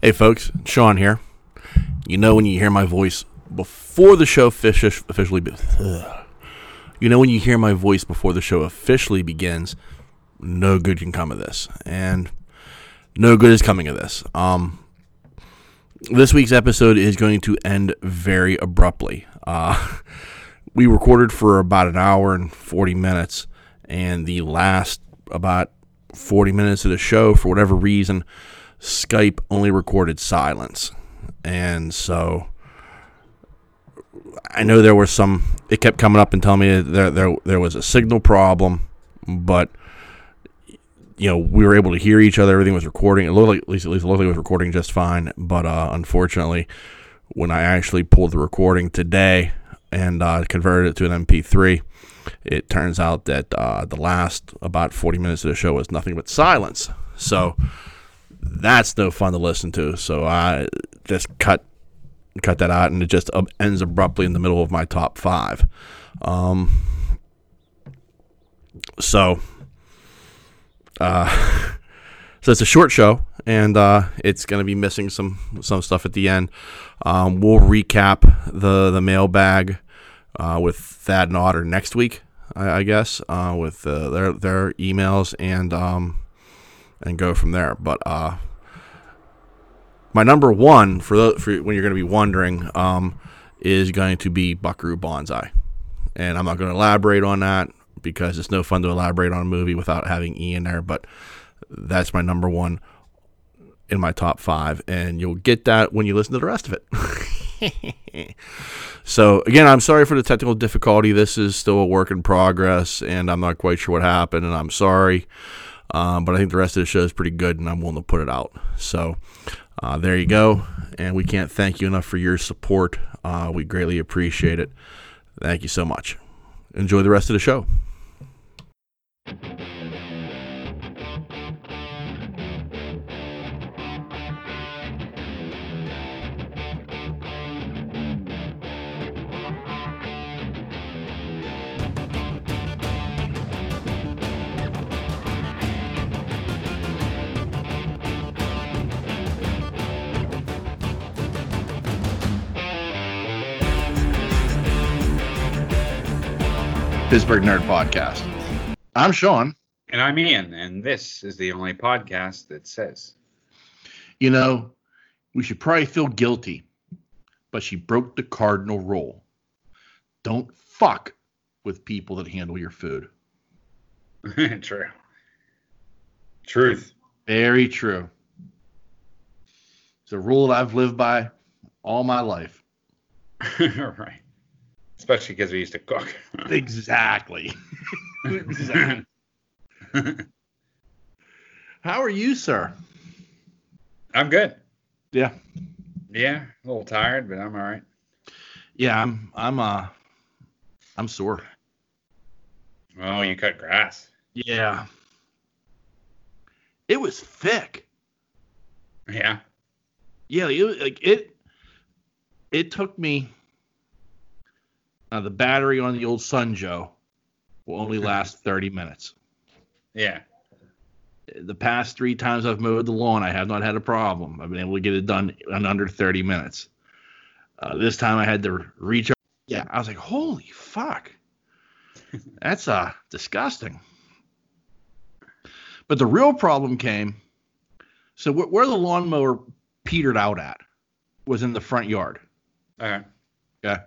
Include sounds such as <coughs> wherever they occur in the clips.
Hey, folks, Sean here. You know when you hear my voice before the show officially. You know when you hear my voice before the show officially begins. No good can come of this, and no good is coming of this. Um, this week's episode is going to end very abruptly. Uh, <laughs> we recorded for about an hour and forty minutes, and the last about forty minutes of the show, for whatever reason Skype only recorded silence. And so I know there were some it kept coming up and telling me there there there was a signal problem, but you know, we were able to hear each other, everything was recording. It looked like at least at least it looked like it was recording just fine. But uh, unfortunately when I actually pulled the recording today and uh, converted it to an MP3, it turns out that uh, the last about 40 minutes of the show was nothing but silence. So that's no fun to listen to. So I just cut cut that out, and it just ends abruptly in the middle of my top five. Um, so, uh, <laughs> so it's a short show, and uh, it's going to be missing some some stuff at the end. Um, we'll recap the the mailbag uh, with Thad and Otter next week, I, I guess, uh, with uh, their their emails and um, and go from there. But uh, my number one for the, for when you're going to be wondering um, is going to be Buckaroo Banzai, and I'm not going to elaborate on that because it's no fun to elaborate on a movie without having E in there. But that's my number one in my top five, and you'll get that when you listen to the rest of it. <laughs> so again, I'm sorry for the technical difficulty. This is still a work in progress, and I'm not quite sure what happened, and I'm sorry. Um, but I think the rest of the show is pretty good, and I'm willing to put it out. So uh, there you go. And we can't thank you enough for your support. Uh, we greatly appreciate it. Thank you so much. Enjoy the rest of the show. Pittsburgh Nerd Podcast. I'm Sean. And I'm Ian, and this is the only podcast that says. You know, we should probably feel guilty, but she broke the cardinal rule. Don't fuck with people that handle your food. <laughs> true. Truth. Very true. It's a rule that I've lived by all my life. <laughs> right especially because we used to cook. <laughs> exactly. <laughs> exactly. How are you, sir? I'm good. Yeah. Yeah, a little tired, but I'm all right. Yeah, I'm. I'm. Uh, I'm sore. Oh, you cut grass. Yeah. It was thick. Yeah. Yeah, it, like it. It took me now the battery on the old Sun Joe will only last 30 minutes. Yeah. The past three times I've mowed the lawn, I have not had a problem. I've been able to get it done in under 30 minutes. Uh, this time I had to recharge. Yeah, I was like, holy fuck, <laughs> that's uh disgusting. But the real problem came. So wh- where the lawnmower petered out at was in the front yard. Okay. Yeah.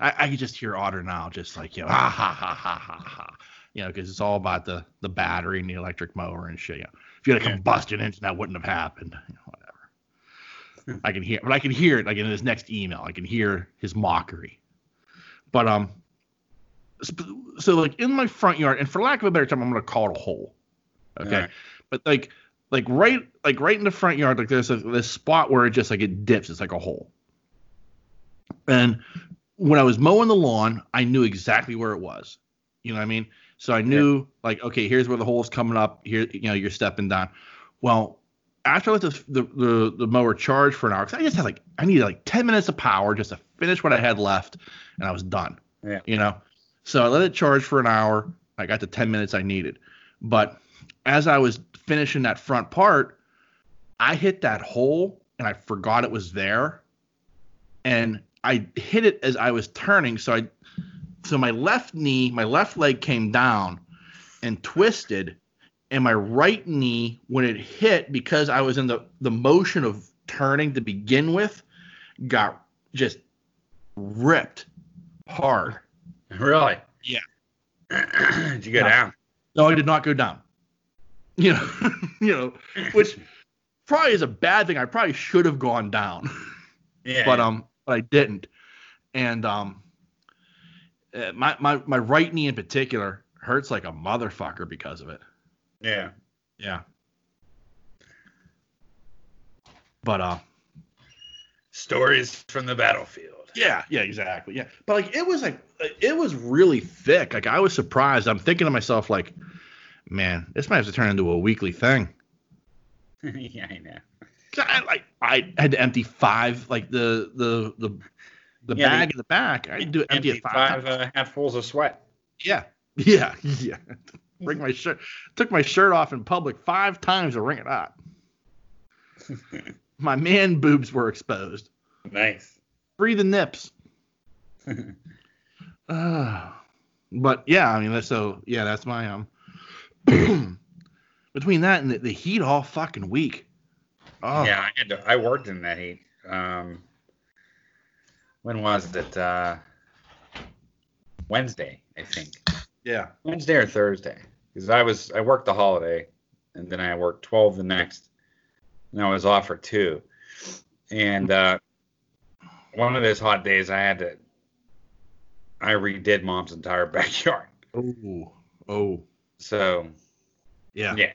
I, I can just hear Otter now, just like you know, <laughs> ha ha ha ha ha ha. You know, because it's all about the the battery and the electric mower and shit. You know, if you had a combustion engine, that wouldn't have happened. You know, whatever. I can hear, but I can hear it like in his next email. I can hear his mockery. But um, so, so like in my front yard, and for lack of a better term, I'm gonna call it a hole. Okay, right. but like like right like right in the front yard, like there's a this spot where it just like it dips. It's like a hole. And when I was mowing the lawn, I knew exactly where it was. You know what I mean? So I knew yeah. like, okay, here's where the hole's coming up. Here, you know, you're stepping down. Well, after I let the the, the, the mower charge for an hour, because I just had like I needed like 10 minutes of power just to finish what I had left, and I was done. Yeah. You know, so I let it charge for an hour. I got the 10 minutes I needed, but as I was finishing that front part, I hit that hole and I forgot it was there, and I hit it as I was turning. So I, so my left knee, my left leg came down and twisted, and my right knee when it hit because I was in the the motion of turning to begin with, got just ripped hard. Really? Yeah. <clears throat> Did you go No. down? No, I did not go down. You know, <laughs> you know, which <clears throat> probably is a bad thing. I probably should have gone down, Yeah. but um, but I didn't. And um, uh, my my my right knee in particular hurts like a motherfucker because of it. yeah. Yeah. But uh, Stories from the battlefield. yeah, yeah, exactly, yeah. But like, it was like it was really thick. Like I was surprised. I'm thinking to myself like, man, this might have to turn into a weekly thing. <laughs> yeah, I know. I like I had to empty five like the the the the Yeah, bag in the back. I do empty Empty five, five uh, hatfuls of sweat. Yeah, <laughs> yeah, yeah. Bring my shirt. Took my shirt off in public five times to wring it out. <laughs> my man boobs were exposed. Nice. Free the nips. Uh, <laughs> but yeah, I mean that's so yeah, that's my um <clears throat> between that and the, the heat all fucking week. Oh Yeah, I had to, I worked in that heat. Um, when was it? Uh, Wednesday, I think. yeah. Wednesday or Thursday, because I was I worked the holiday, and then I worked twelve the next, and I was off for two, and uh, one of those hot days I had to. I redid mom's entire <laughs> backyard, Oh. Oh. so Yeah. Yeah.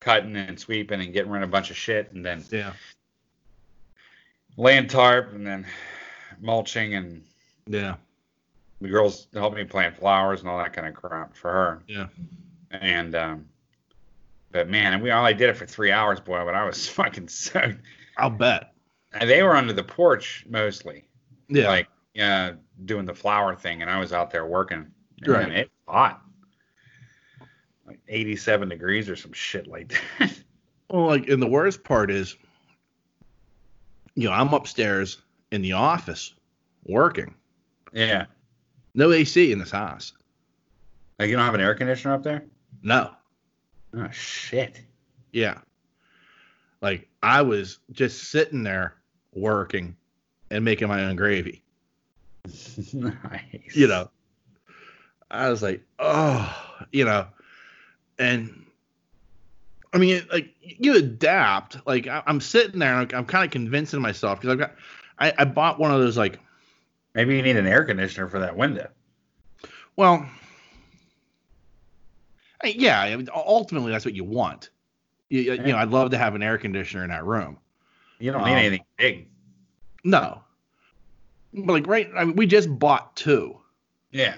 Cutting and sweeping and getting rid of a bunch of shit, and then Yeah. laying tarp, and then mulching, and Yeah. the girls helped me plant flowers and all that kind of crap for her. Yeah. And um, but man, and we only did it for three hours, boy. But I was <laughs> fucking so. I'll bet. And they were under the porch mostly, Yeah. like uh, doing the flower thing, and I was out there working. And Right. it's hot, like 87 degrees or some shit like that. <laughs> well, like, and the worst part is, you know, I'm upstairs in the office working. yeah. No AC in this house. Like you don't have an air conditioner up there? No. Oh shit. Yeah. Like I was just sitting there working and making my own gravy. <laughs> nice. You know. I was like, oh, you know, and I mean, like you adapt. Like I, I'm sitting there, I'm kind of convincing myself because I've got, I, I bought one of those like, Maybe you need an air conditioner for that window. well, I- yeah, I mean, ultimately that's what you want. You, you know, I'd love to have an air conditioner in that room. You don't need Um, anything big. No, but like right, I mean, we just bought two. Yeah.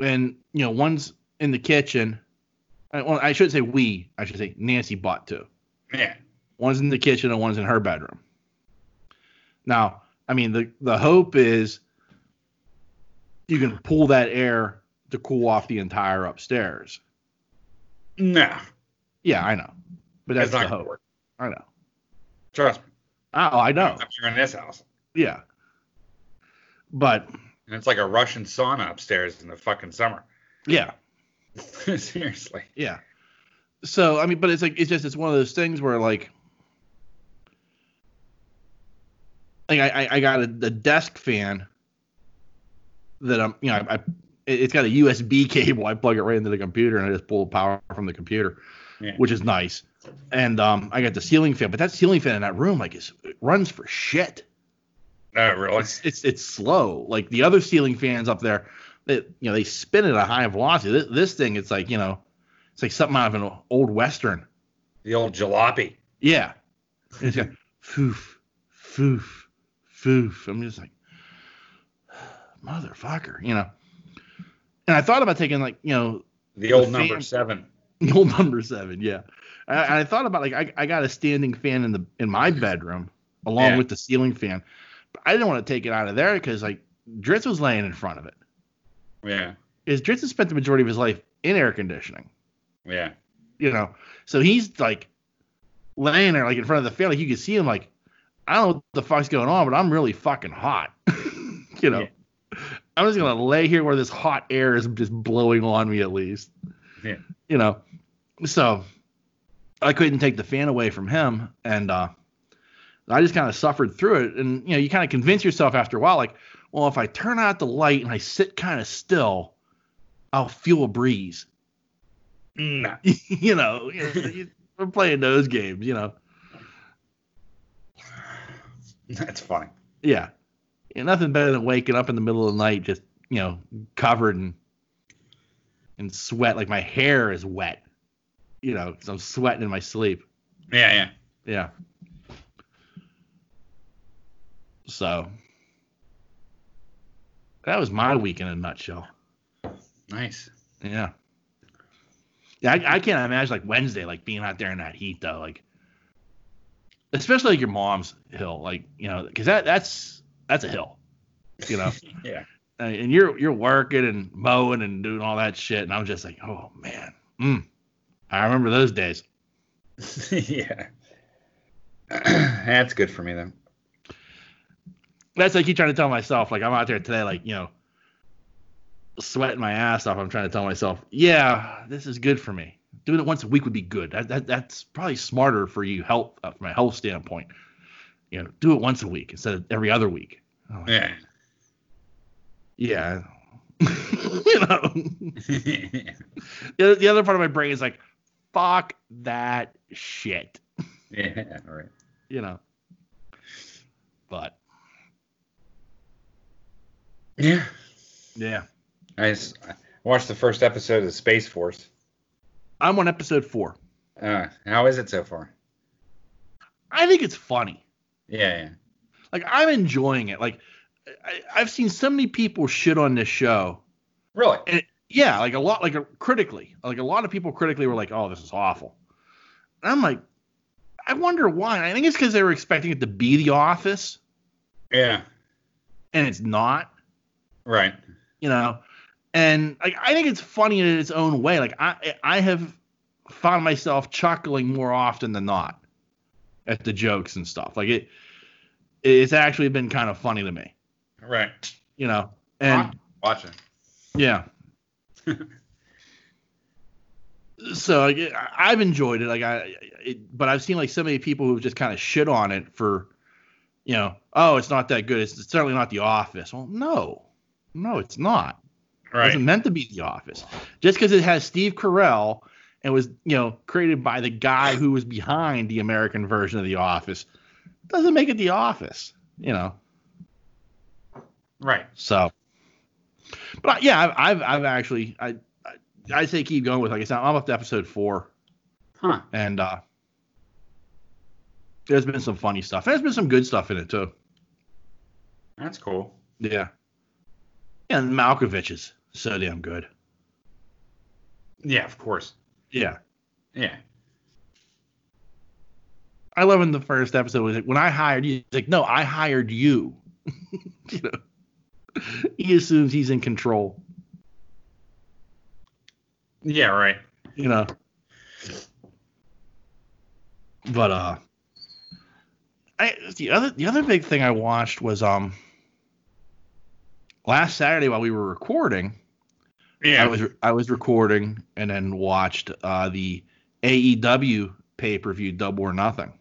and you know one's in the kitchen. I, well, I should say we. I should say Nancy bought two. Yeah. One's in the kitchen and one's in her bedroom. Now, I mean the the hope is you can pull that air to cool off the entire upstairs. No. Yeah, I know, but that's the hope. work. I know. Trust me. Oh, I know. I'm here in this house. Yeah, but And it's like a Russian sauna upstairs in the fucking summer. yeah, <laughs> Seriously. Yeah. So I mean, but it's like it's just it's one of those things where like, like I I, got a the desk fan that I'm you know I, I it- it's got a USB cable. I plug it right into the computer and I just pull the power from the computer, Yeah. which is nice. And um, I got the ceiling fan, but that ceiling fan in that room like is it runs for shit. Oh, really? It's it's it's slow. Like the other ceiling fans up there, they you know they spin at a high velocity. This, this thing, it's like you know, it's like something out of an old western. The old jalopy. Yeah, And it's foof, foof, foof. I'm just like, motherfucker, you know. And I thought about taking like you know The old number fan- seven. the old number seven, yeah. And I, I thought about like I, I got a standing fan in the in my bedroom along Yeah. with the ceiling fan, but I didn't want to take it out of there because like Dritz was laying in front of it. Yeah. Is has spent the majority of his life in air conditioning, Yeah. you know, so he's like laying there like in front of the fan, like you can see him like I don't know what the fuck's going on, but I'm really fucking hot. <laughs> you know, Yeah. I'm just gonna lay here where this hot air is just blowing on me at least. Yeah. You know, so I couldn't take the fan away from him, and uh, I just kind of suffered through it. And you know, you kind of convince yourself after a while, like, well, if I turn out the light and I sit kind of still, I'll feel a breeze. No. <laughs> you know, you know, you- we're playing those games. You know, That's funny. yeah, yeah, nothing better than waking up in the middle of the night just you know covered in in sweat, like my hair is wet. You know, because I'm sweating in my sleep. Yeah, yeah. Yeah. So that was my week in a nutshell. Nice. Yeah. Yeah, I, I can't imagine like Wednesday, like being out there in that heat though, like especially like your mom's hill, like you know, because that that's that's a hill, you know, <laughs> Yeah. and you're you're working and mowing and doing all that shit, and I'm just like, oh man, mm. I remember those days. <laughs> yeah. <clears throat> That's good for me then. That's like keep trying to tell myself, like I'm out there today, like you know, sweating my ass off. I'm trying to tell myself, yeah, this is good for me. Doing it once a week would be good. That, that that's probably smarter for you health uh, from a health standpoint. You know, do it once a week instead of every other week. Like, Yeah. yeah. <laughs> you know, <laughs> the, other- the other part of my brain is like, fuck that shit. yeah. All right. You know, but Yeah. yeah, I watched the first episode of Space Force. I'm on episode four. Uh, how is it so far? I think it's funny. Yeah, yeah. Like I'm enjoying it. Like I, I've seen so many people shit on this show. Really? And yeah, like a lot, like a, critically, like a lot of people critically were like, "Oh, this is awful." And I'm like, I wonder why. I think it's because they were expecting it to be The Office, Yeah. and it's not. Right. You know, and like I think it's funny in its own way. Like I, I have found myself chuckling more often than not at the jokes and stuff. Like it, it's actually been kind of funny to me. Right. You know, and. Watching. Yeah. <laughs> so like, I- I've enjoyed it. Like I, it, but I've seen like so many people who've just kind of shit on it for, you know, oh, it's not that good. It's, it's certainly not The Office. Well, no, no, it's not. It wasn't meant to be The Office. Just because it has Steve Carell and was, you know, created by the guy who was behind the American version of The Office, doesn't make it The Office. You know. Right. So, but yeah, I've I've, I've actually I, I I say keep going with like I said I'm up to episode four Huh. and uh there's been some funny stuff. There's been some good stuff in it too. That's cool. Yeah. And Malkovich is so damn good. Yeah, of course. Yeah. Yeah. I love in the first episode was like when I hired you, he's like, no, I hired you. <laughs> you know. He assumes he's in control. Yeah, right. you know. But uh I the other the other big thing I watched was um last Saturday while we were recording, Yeah. I was I was recording and then watched uh the AEW pay-per-view Double or Nothing.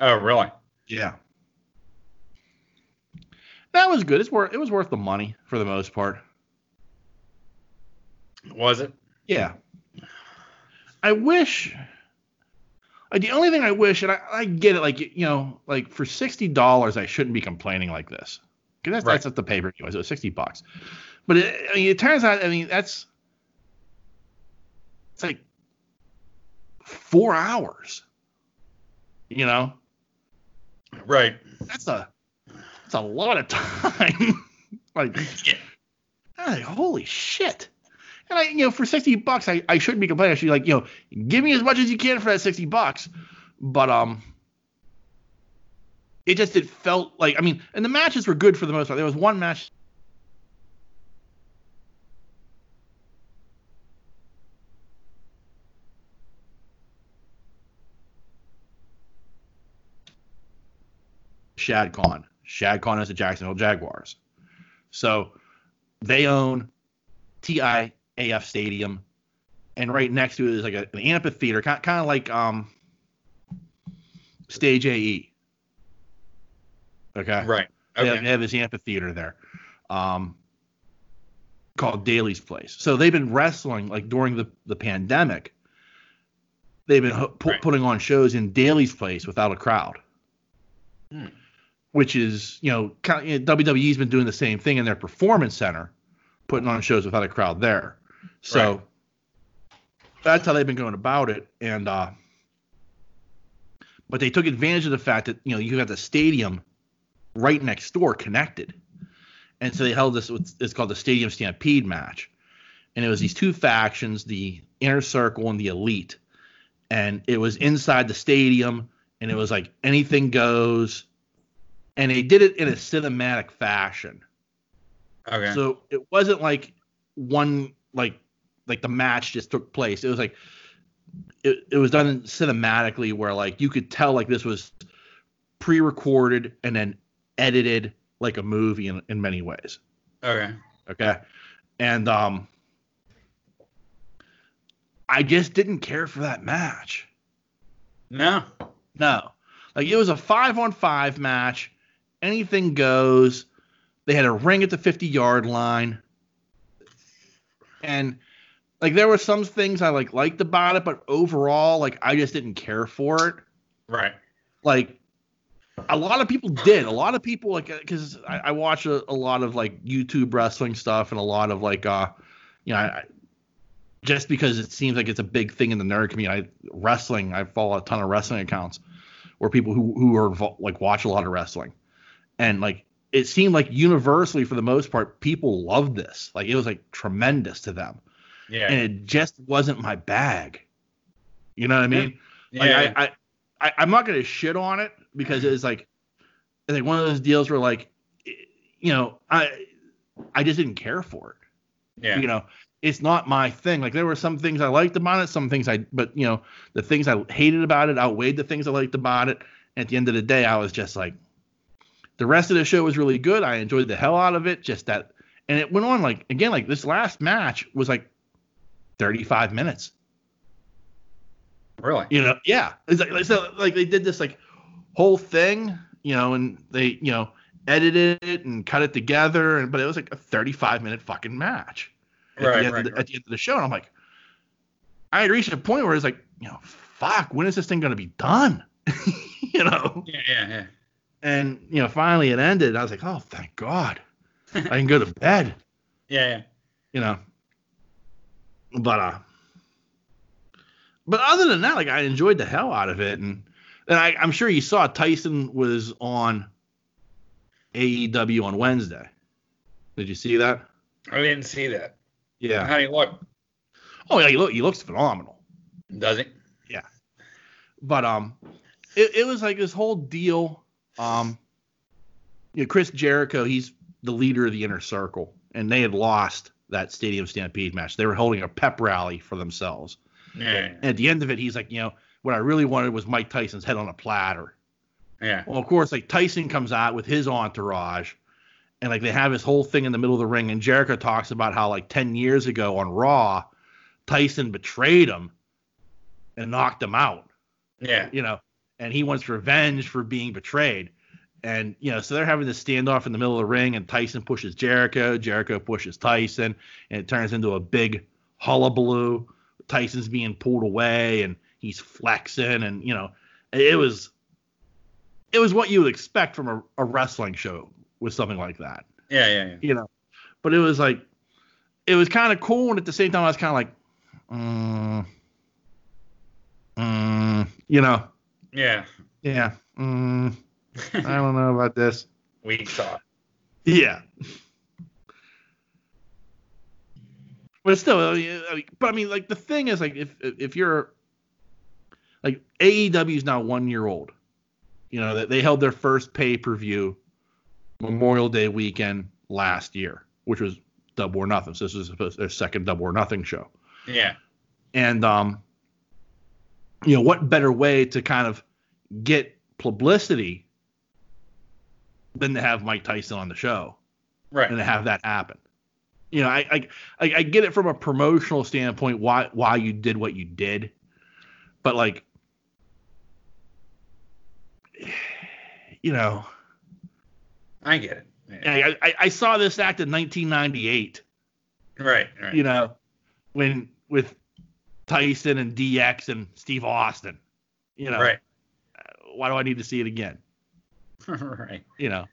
oh, really? Yeah. That was good. It's worth it was worth the money for the most part. Was it? Yeah. I wish. Like the only thing I wish, and I, I get it, like you know, like for sixty dollars, I shouldn't be complaining like this because that's Right. that's what the pay per view was. It was sixty bucks, but it, I mean, it turns out, I mean, that's it's like four hours. You know, Right. that's a that's a lot of <laughs> time. like, Yeah. Like, holy shit. And I, you know, for 60 bucks, I, I shouldn't be complaining. I should be like, you know, give me as much as you can for that 60 bucks. But, um, it just, it felt like, I mean, and the matches were good for the most part. There was one match. Shad Khan. Shad Khan is the Jacksonville Jaguars. So they own TIAA Stadium, and right next to it is like a, an amphitheater, kind, kind of like um, Stage AE. Okay. Right. They, have, Okay. they have this amphitheater there, um, called Daily's Place. So they've been wrestling like during the the pandemic. They've been pu- Right. putting on shows in Daily's Place without a crowd, Hmm. which is you know, kind of, you know, WWE's been doing the same thing in their performance center, putting on shows without a crowd there. So Right. that's how they've been going about it, and uh, but they took advantage of the fact that you know you got the stadium right next door connected. And so they held this it's called the Stadium Stampede match. And it was these two factions, the inner circle and the elite. And it was inside the stadium and it was like anything goes. And they did it in a cinematic fashion. Okay. So it wasn't like one like like the match just took place. It was like it, it was done cinematically where like you could tell like this was pre-recorded and then edited like a movie in, in many ways. okay. Okay. And um I just didn't care for that match. No. No. Like it was a five on five match. Anything goes. They had a ring at the 50 yard line. And like there were some things I like liked about it, but overall, like I just didn't care for it. Right. Like a lot of people did. A lot of people like because I, I watch a, a lot of like YouTube wrestling stuff and a lot of like uh you know I, just because it seems like it's a big thing in the nerd community. I, wrestling, I follow a ton of wrestling accounts where people who who are like watch a lot of wrestling, and like it seemed like universally for the most part people loved this. Like it was like tremendous to them, Yeah. and it just wasn't my bag. You know what I mean? yeah. Like I, I, I, I'm not gonna shit on it because it's like, it's like one of those deals where like, you know, I, I just didn't care for it. yeah. You know, it's not my thing. Like there were some things I liked about it, some things I, but you know, the things I hated about it outweighed the things I liked about it. And at the end of the day, I was just like, the rest of the show was really good. I enjoyed the hell out of it. Just that, and it went on like again, like this last match was like 35 minutes. Really. You know, yeah. It's like, so like they did this like whole thing, you know, and they, you know, edited it and cut it together, and but it was like a 35 minute fucking match at, Right, the, right, the, right. at the end of the show. And I'm like, I had reached a point where it's like, you know, fuck, when is this thing gonna be done? <laughs> you know, Yeah. Yeah. Yeah. and you know, finally it ended. I was like, oh, thank God, I can go to bed. <laughs> Yeah. Yeah. you know. But uh but other than that, like I enjoyed the hell out of it, and and I, I'm sure you saw Tyson was on AEW on Wednesday. Did you see that? I didn't see that. Yeah. How do you look? Oh yeah, he, look, he looks phenomenal. Does he? Yeah. But um, it, it was like this whole deal. Um, you know, Chris Jericho, he's the leader of the inner circle, and they had lost that Stadium Stampede match. They were holding a pep rally for themselves. Yeah. And at the end of it, he's like, you know, what I really wanted was Mike Tyson's head on a platter. Yeah. Well, of course, like Tyson comes out with his entourage, and like they have this whole thing in the middle of the ring, and Jericho talks about how like ten years ago on Raw, Tyson betrayed him and knocked him out, Yeah. you know, and he wants revenge for being betrayed. And you know, so they're having this standoff in the middle of the ring, and Tyson pushes Jericho, Jericho pushes Tyson, and it turns into a big hullabaloo. Tyson's being pulled away, and he's flexing, and you know, it was it was what you would expect from a, a wrestling show with something like that, Yeah. Yeah. Yeah. you know. But it was like, it was kind of cool, and at the same time, I was kind of like, mm, mm, you know, Yeah. yeah, mm, I don't know about this. <laughs> Weak thought. Yeah. But still, I mean, I mean- but I mean, like the thing is, like if if you're like AEW is now one year old, you know that they held their first pay per view Memorial Day weekend last year, which was Double or Nothing. So this is supposed- their second Double or Nothing show, Yeah. and um, you know what better way to kind of get publicity than to have Mike Tyson on the show Right. and to have that happen. You know, I I I, I get it from a promotional standpoint why why you did what you did, but like, you know, I get it. Yeah. I I, I saw this act in 1998. Right. Right. You know, when with Tyson and DX and Steve Austin. You know, Right. Uh, why do I need to see it again? <laughs> right. You know,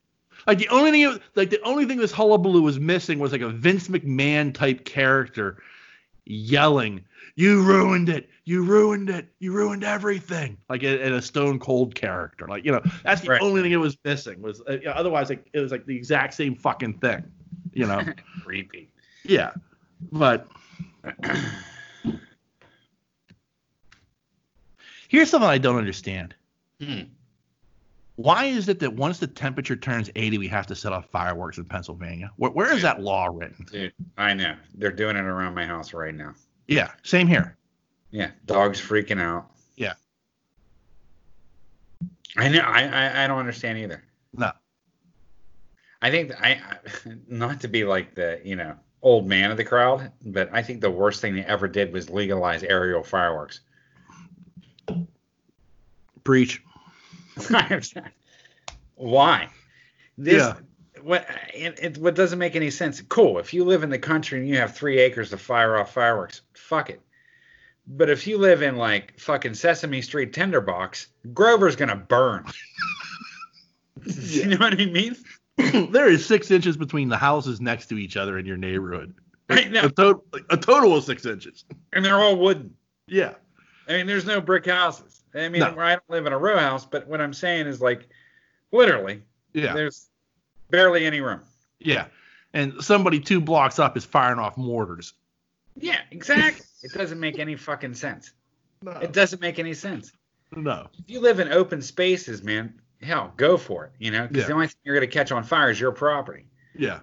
like the only thing, like the only thing this hullabaloo was missing was like a Vince McMahon type character yelling, "You ruined it! You ruined it! You ruined everything!" Like in, a Stone Cold character. Like you know, that's the Right. only thing it was missing. Was uh, otherwise like it was like the exact same fucking thing. You know, <laughs> Creepy. yeah, but. Here's something I don't understand. Hmm. Why is it that once the temperature turns 80, we have to set off fireworks in Pennsylvania? Where, where is that law written? Dude, I know. They're doing it around my house right now. Yeah, same here. Yeah. Dogs freaking out. Yeah. I know. I, I, I don't understand either. No. I think I, I not to be like the you know old man of the crowd, but I think the worst thing they ever did was legalize aerial fireworks. Breach. <laughs> Why? This Yeah. What it, it what doesn't make any sense. Cool, if you live in the country and you have three acres to fire off fireworks, fuck it. But if you live in like fucking Sesame Street Tinderbox, Grover's gonna burn. <laughs> <laughs> you know what I mean? <clears throat> there is six inches between the houses next to each other in your neighborhood. <laughs> Right now, A, to- a total of six inches. and they're all wooden. Yeah. I mean, there's no brick houses. I mean, No. I don't live in a row house, but what I'm saying is like, literally, Yeah. there's barely any room. Yeah. And somebody two blocks up is firing off mortars. Yeah, exactly. it doesn't make any fucking sense. No. It doesn't make any sense. no. If you live in open spaces, man, hell, go for it. You know, because Yeah. the only thing you're going to catch on fire is your property. Yeah.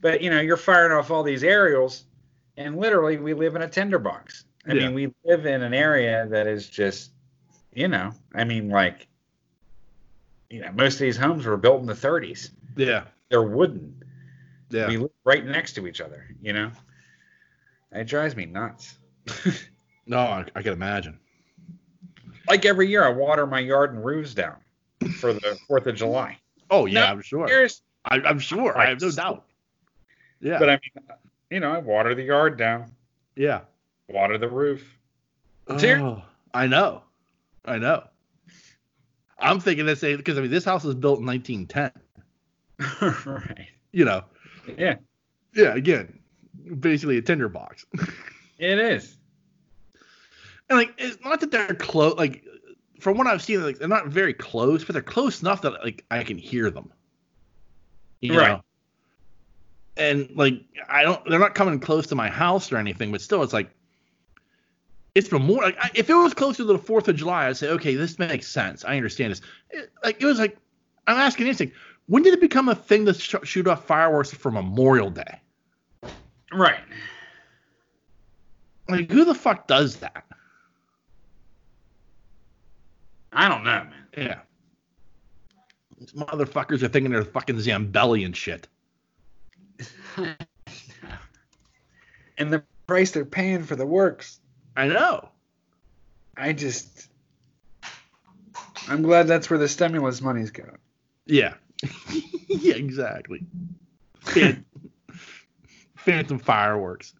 But you know, you're firing off all these aerials, and literally, we live in a tinderbox. I Yeah. mean, we live in an area that is just, you know, I mean, like, you know, most of these homes were built in the 30s. Yeah. They're wooden. Yeah. We live right next to each other. You know, it drives me nuts. <laughs> no, I, I can imagine. like every year, I water my yard and roofs down for the Fourth of July. Oh, yeah, I'm sure. I, I'm sure. I have no doubt. Yeah. but I mean, you know, I water the yard down, yeah. water the roof. Oh, I know. I know. I'm thinking this because I mean this house was built in 1910. <laughs> right. You know. Yeah, Yeah. Again, basically a tinder box. <laughs> it is. and like it's not that they're close. Like from what I've seen, like they're not very close, but they're close enough that like I can hear them. You Right. know? And like I don't, they're not coming close to my house or anything, but still, it's like it's more like I, if it was closer to the Fourth of July, I'd say okay, this makes sense. I understand this. It, like it was like I'm asking instinct. When did it become a thing to sh- shoot off fireworks for Memorial Day? Right. Like who the fuck does that? I don't know, man. Yeah. These motherfuckers are thinking they're fucking Zambelli and shit. <laughs> And the price they're paying for the works, I know. I just, I'm glad that's where the stimulus money's going. Yeah. <laughs> yeah, exactly. <laughs> Phantom fireworks.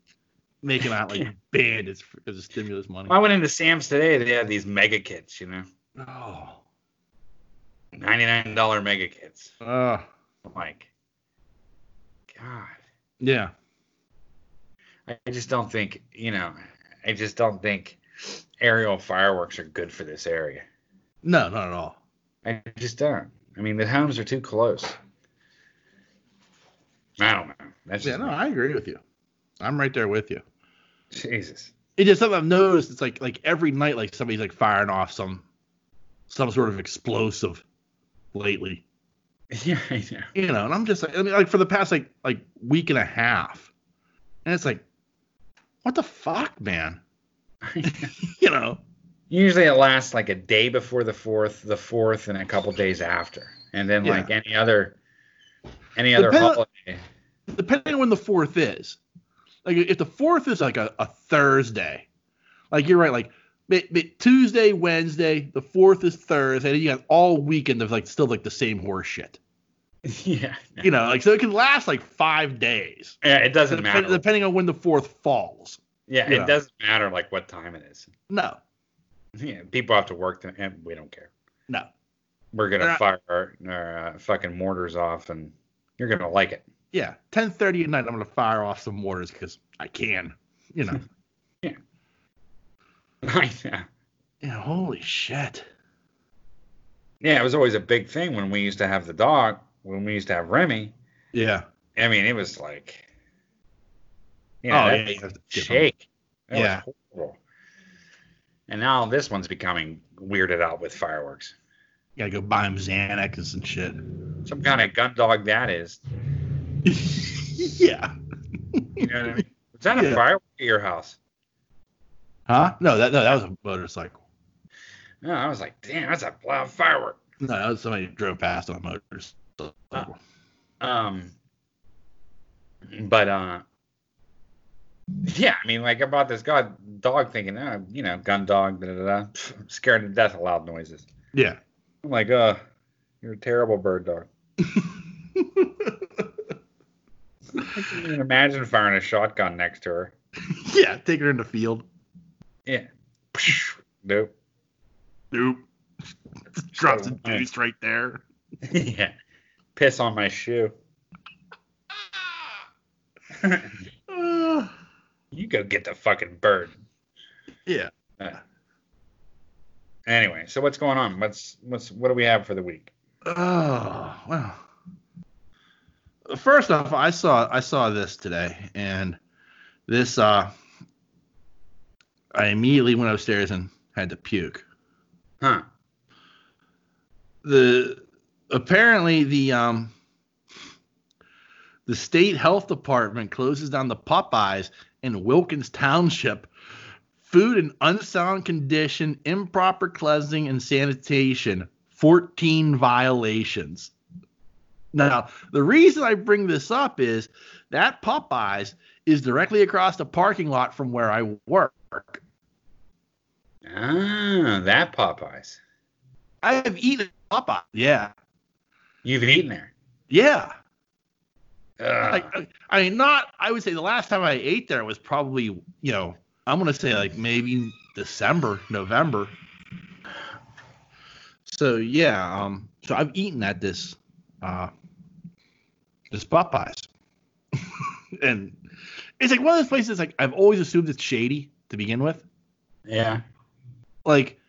Making out like <laughs> bandits because of stimulus money. I went into Sam's today. They had these mega kits, you know, Oh. ninety-nine dollar mega kits. Uh, like, God, yeah. I just don't think, you know, I just don't think aerial fireworks are good for this area. No, not at all. I just don't. I mean, the homes are too close. I don't know. That's Yeah, no, I agree with you. I'm right there with you. Jesus. It's just something I've noticed. It's like like every night, like somebody's like firing off some some sort of explosive lately. <laughs> Yeah, I know. you know, and I'm just like, I mean, like for the past like like week and a half, and it's like, what the fuck, man? <laughs> <laughs> you know? Usually it lasts like a day before the fourth, the fourth, and a couple days after. And then Yeah. like any other Any other Depend- holiday? depending on when the fourth is. Like if the fourth is like a, a Thursday, like you're right, like Tuesday, Wednesday, the fourth is Thursday, and you got all weekend of like still like the same horse shit. <laughs> yeah. You know, like so it can last like five days. Yeah, it doesn't matter. depending on when the fourth falls. yeah, yeah. it doesn't matter like what time it is. No, Yeah, people have to work, to, and we don't care. no. We're gonna They're fire our, our uh, fucking mortars off, and you're gonna like it. Yeah, ten thirty at night, I'm gonna fire off some mortars because I can. You know. <laughs> yeah, <laughs> yeah. Yeah. Holy shit. yeah. It was always a big thing when we used to have the dog. When we used to have Remy, Yeah. I mean, it was like, Oh, yeah, yeah, that you have to give 'em- shake. Yeah. And now this one's becoming weirded out with fireworks. You gotta go buy him Xanax and shit. Some kind of gun dog that is. <laughs> yeah. You know what I mean? Was that a Yeah. firework at your house? Huh? No, that no, that was a motorcycle. No, I was like, damn, that's a loud firework. No, that was somebody who drove past on a motorcycle. Um, but uh, yeah, I mean, like I bought this god dog thinking, oh, you know, gun dog, da da da. <laughs> Scared to death of loud noises. Yeah. I'm like, uh, you're a terrible bird dog. <laughs> I can even imagine firing a shotgun next to her. <laughs> yeah, take her in the field. Yeah. Nope. Nope. Drops a deuce right there. yeah. Piss on my shoe. Uh, you go get the fucking bird. yeah. Anyway, so what's going on? What's what's what do we have for the week? Oh well. First off, I saw I saw this today, and this uh, I immediately went upstairs and had to puke. Huh. the apparently the um the state health department closes down the Popeyes in Wilkins Township. Food in unsound condition, improper cleansing and sanitation, 14 violations. Now, the reason I bring this up is that Popeyes is directly across the parking lot from where I work. Ah, that Popeyes. I have eaten at Popeyes. Yeah. You've eaten there. Yeah. I- I mean, not. I would say the last time I ate there was probably, you know, I'm gonna say like maybe December, November. So yeah, um, so I've eaten at this, uh, this Popeyes, <laughs> and it's like one of those places like I've always assumed it's shady to begin with. yeah. Like,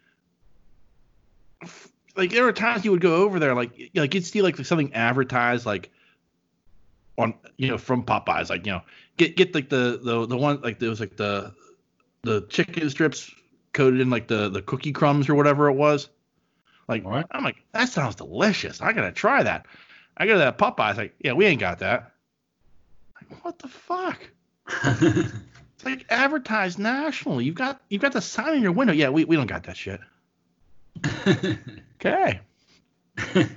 like there were times you would go over there, like, like you'd see like something advertised like on you know from Popeyes, like you know get get like the the the one like there was like the the chicken strips coated in like the the cookie crumbs or whatever it was. Like What? I'm like that sounds delicious. I gotta try that. I go to that Popeyes, like yeah, we ain't got that. Like what the fuck? <laughs> It's like advertised nationally. You've got you've got the sign in your window. Yeah, we, we don't got that shit. <laughs> Okay. <laughs>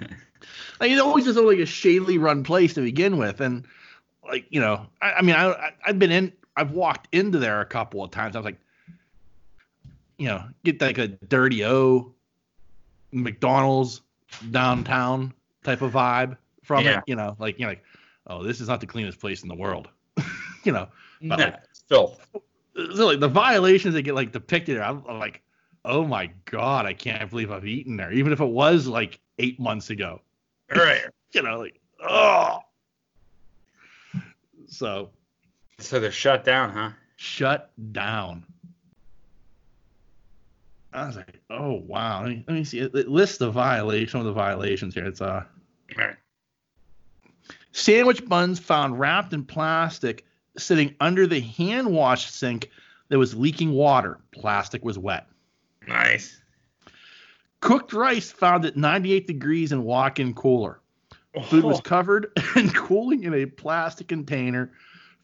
Like it always is like a shadily run place to begin with, and like you know, I, I mean, I, I I've been in, I've walked into there a couple of times. I was like, you know, get like a dirty O, McDonald's downtown type of vibe from Yeah. it. You know, like you're like, oh, this is not the cleanest place in the world. <laughs> you know, no, like- it's filth. so like the violations that get like depicted, I'm, I'm like, oh my god, I can't believe I've eaten there, even if it was like eight months ago. Right. You know, like oh. So So they're shut down, huh? shut down. I was like, oh wow. Let me, let me see. It, it lists the violation, some of the violations here. It's uh Right. sandwich buns found wrapped in plastic sitting under the hand wash sink that was leaking water. Plastic was wet. Nice. Cooked rice found at 98 degrees in walk-in cooler. Food was Oh, covered <laughs> and cooling in a plastic container.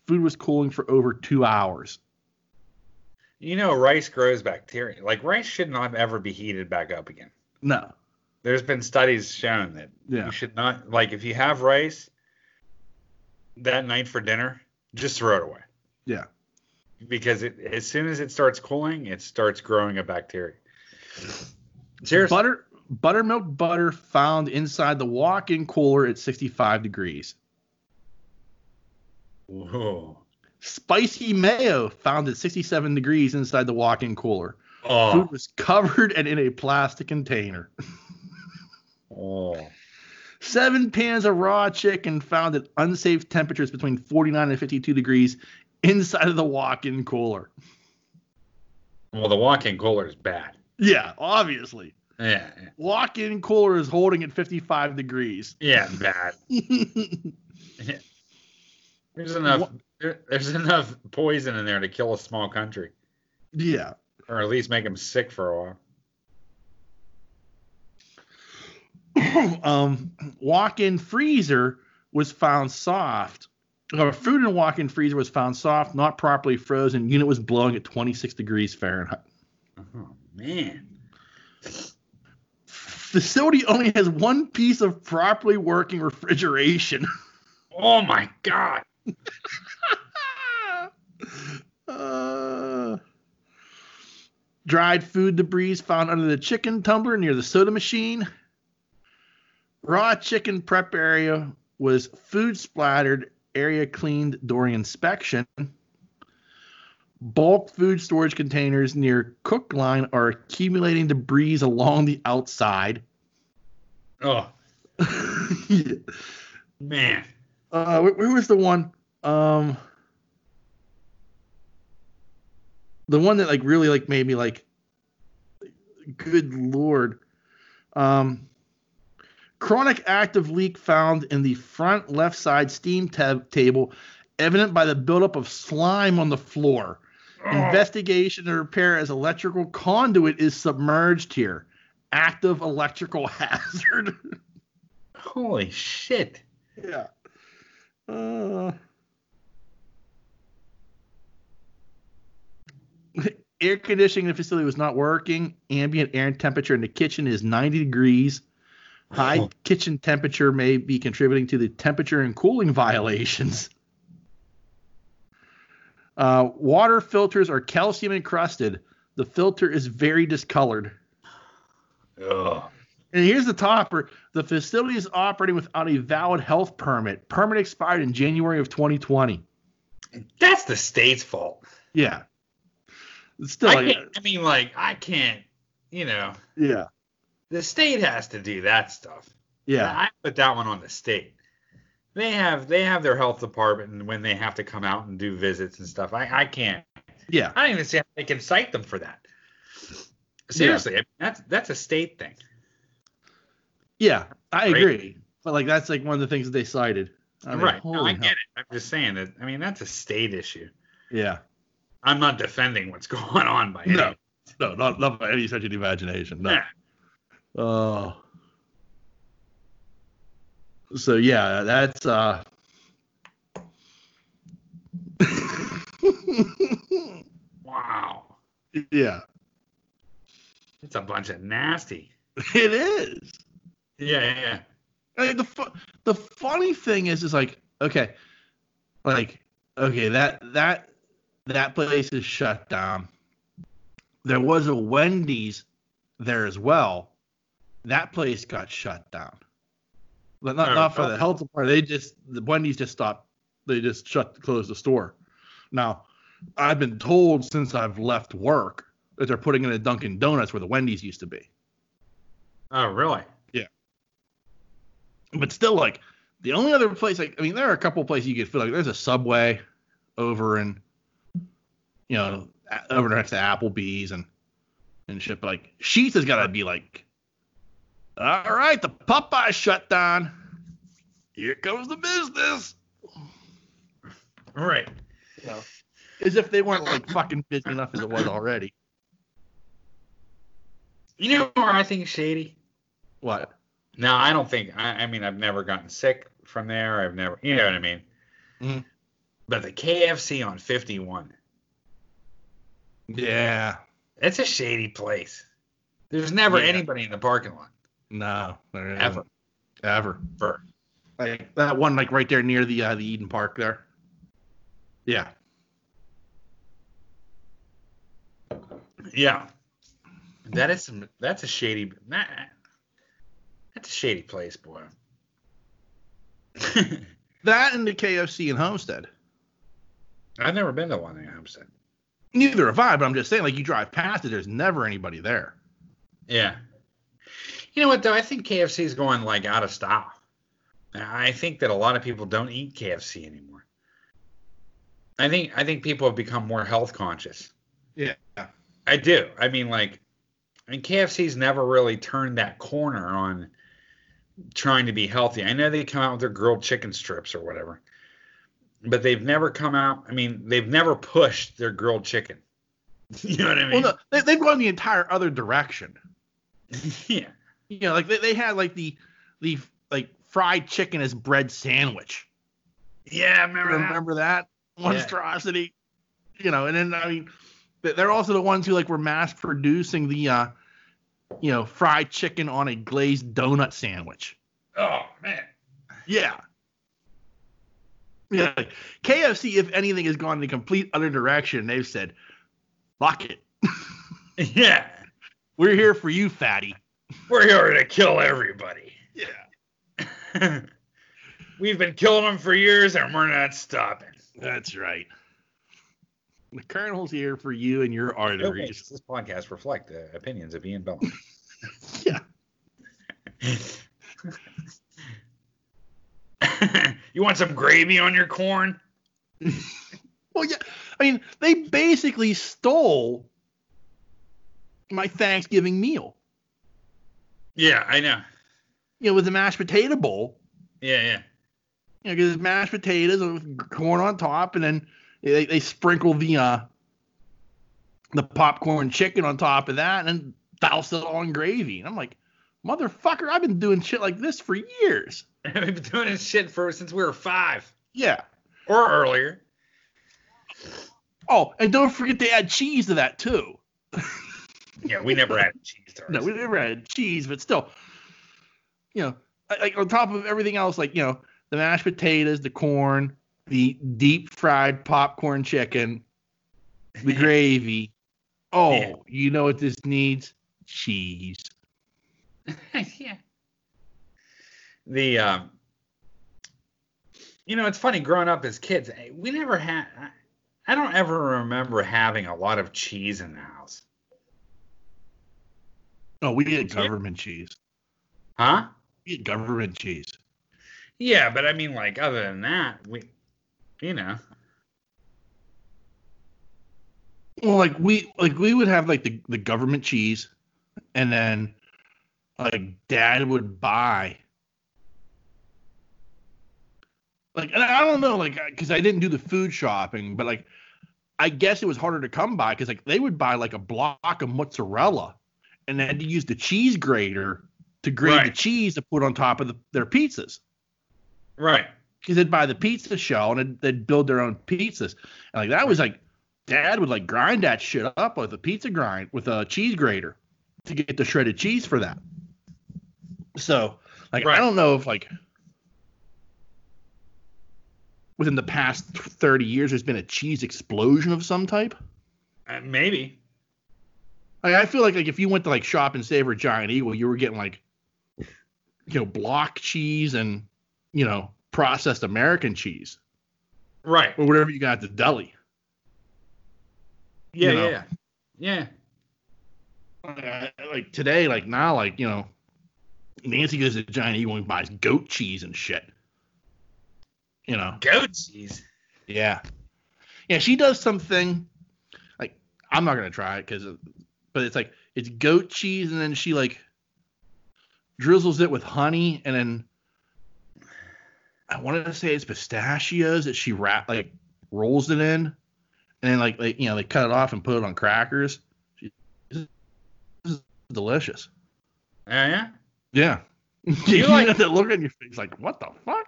Food was cooling for over two hours. you know, rice grows bacteria. Like rice should not ever be heated back up again. No. There's been studies shown that Yeah. you should not like if you have rice, that night for dinner, just throw it away. Yeah. Because it, as soon as it starts cooling, it starts growing a bacteria. Seriously. Butter buttermilk butter found inside the walk-in cooler at 65 degrees. Whoa. Spicy mayo found at 67 degrees inside the walk-in cooler. Oh. Food was covered and in a plastic container. <laughs> oh. Seven pans of raw chicken found at unsafe temperatures between 49 and 52 degrees inside of the walk-in cooler. Well, the walk-in cooler is bad. Yeah, obviously. Yeah. Walk-in cooler is holding at 55 degrees. Yeah, bad. <laughs> There's enough. There, there's enough poison in there to kill a small country, yeah. or at least make them sick for a while. <coughs> um, walk-in freezer was found soft. Or food in a walk-in freezer was found soft, not properly frozen. Unit was blowing at 26 degrees Fahrenheit. Oh man. Facility only has one piece of properly working refrigeration. Oh my god. <laughs> uh, dried food debris found under the chicken tumbler near the soda machine. Raw chicken prep area was food splattered, area cleaned during inspection. Bulk food storage containers near cook line are accumulating debris along the outside. Oh <laughs> Yeah. man. Uh, where, where was the one? Um, the one that like really like made me like, good lord. Um, chronic active leak found in the front left side steam tab- table, evident by the buildup of slime on the floor. Investigation and repair as electrical conduit is submerged here. Active electrical <laughs> hazard. Holy shit. Yeah. Uh, <laughs> air conditioning in the facility was not working. Ambient air temperature in the kitchen is 90 degrees. High Oh. kitchen temperature may be contributing to the temperature and cooling <laughs> violations. Uh, water filters are calcium encrusted. The filter is very discolored. Ugh. And here's the topper. The facility is operating without a valid health permit. Permit expired in January of 2020. That's the state's fault. Yeah. It's still I, like, I mean, like, I can't, you know, yeah. the state has to do that stuff. Yeah. I put that one on the state. They have they have their health department and when they have to come out and do visits and stuff. I, I can't Yeah. I don't even see how they can cite them for that. Seriously, I mean, that's that's a state thing. Yeah. I Right. agree. But like that's like one of the things that they cited. I mean, right. No, I hell. get it. I'm just saying that I mean that's a state issue. Yeah. I'm not defending what's <laughs> going on by any No. No, not not by any such an imagination. No. Yeah. Oh. So yeah, that's uh Wow. yeah. It's a bunch of nasty. It is. Yeah, yeah, yeah. I mean, the fu- the funny thing is, is like okay, like okay that that that place is shut down. There was a Wendy's there as well. That place got shut down. But not Oh, not for the health department. They just the Wendy's just stopped. They just shut closed the store. Now, I've been told since I've left work that they're putting in a Dunkin' Donuts where the Wendy's used to be. Oh, really? Yeah. But still like the only other place like i mean there are a couple places you could feel like there's a subway over in you know over next to applebee's and and shit but like Sheetz has got to be like all right the popeye shut down here comes the business All right. you know as if they weren't like fucking busy enough as it was already You know where I think is shady? what No, I don't think. I, I mean, I've never gotten sick from there. I've never, you know what I mean. Mhm. But the KFC on 51, yeah it's a shady place. There's never Yeah. anybody in the parking lot no there ever. isn't. ever Ever. Like that one, like right there near the uh, the Eden Park there. Yeah. Yeah. That is some. That's a shady. That, that's a shady place, boy. <laughs> That and the KFC in Homestead. I've never been to one in Homestead. Neither have I, but I'm just saying, like you drive past it, there's never anybody there. Yeah. You know what though? I think KFC is going like out of style. I think that a lot of people don't eat KFC anymore. I think I think people have become more health conscious. Yeah. I do. I mean, like, I mean, KFC's never really turned that corner on trying to be healthy. I know they come out with their grilled chicken strips or whatever, but they've never come out. I mean, they've never pushed their grilled chicken. <laughs> You know what I mean? Well, no, they, they've gone the entire other direction. <laughs> yeah. You know, like they, they had like the the like fried chicken as bread sandwich. Yeah, I remember that. Remember that monstrosity? You know, and then I mean, they- they're also the ones who like were mass producing the uh, you know, fried chicken on a glazed donut sandwich. Oh man. Yeah. Yeah. KFC, if anything, has gone in a complete other direction. They've said, fuck it. <laughs> Yeah. We're here for you, fatty. We're here to kill everybody. Yeah. <laughs> We've been killing them for years and we're not stopping. That's right. The Colonel's here for you and your Okay, arteries. this podcast reflect the opinions of Ian Bellamy. <laughs> Yeah. <laughs> you want some gravy on your corn? Well, yeah. I mean, they basically stole my Thanksgiving meal. Yeah, I know. You know, with the mashed potato bowl. Yeah, yeah. You know, because it's mashed potatoes with corn on top, and then they, they sprinkle the uh the popcorn chicken on top of that, and then douse it all in gravy. And I'm like, motherfucker, I've been doing shit like this for years. <laughs> I've been doing this shit for since we were five Yeah. or earlier. Oh, and don't forget to add cheese to that too. <laughs> Yeah, we never had cheese to ours. <laughs> No, we never had cheese, but still, you know, like on top of everything else, like you know, the mashed potatoes, the corn, the deep fried popcorn chicken, <laughs> the gravy. Oh, Yeah. you know what this needs? Cheese. <laughs> yeah. The um, you know, it's funny growing up as kids. eh, We never had. I- I don't ever remember having a lot of cheese in the house. Oh, we had government cheese. Huh? We had government cheese. Yeah, but I mean, like, other than that, we, you know, Well, like we like we would have like the, the government cheese, and then like dad would buy like and I don't know like because I didn't do the food shopping, but like I guess it was harder to come by because like they would buy like a block of mozzarella, and they had to use the cheese grater to grate the cheese to put on top of the, their pizzas. right. because they'd buy the pizza shell and they'd, they'd build their own pizzas. And like that was like, dad would like grind that shit up with a pizza grind with a cheese grater to get the shredded cheese for that. So like Right. I don't know if like within the past 30 years there's been a cheese explosion of some type. Uh, maybe. Like, I feel like like if you went to like Shop and Save or Giant Eagle, you were getting like you know block cheese and you know processed American cheese Right. or whatever you got at the deli. Yeah, You know. yeah, yeah. Uh, like today, like now, like you know, Nancy goes to Giant Eagle and buys goat cheese and shit. You know, Goat cheese. yeah, yeah. She does something like I'm not gonna try it because, but it's like it's goat cheese and then she like drizzles it with honey and then I wanted to say it's pistachios that she wrap like rolls it in and then like they you know they cut it off and put it on crackers. She, this is delicious. Oh, yeah. Yeah. <laughs> You you like- have that look on your face like, what the fuck?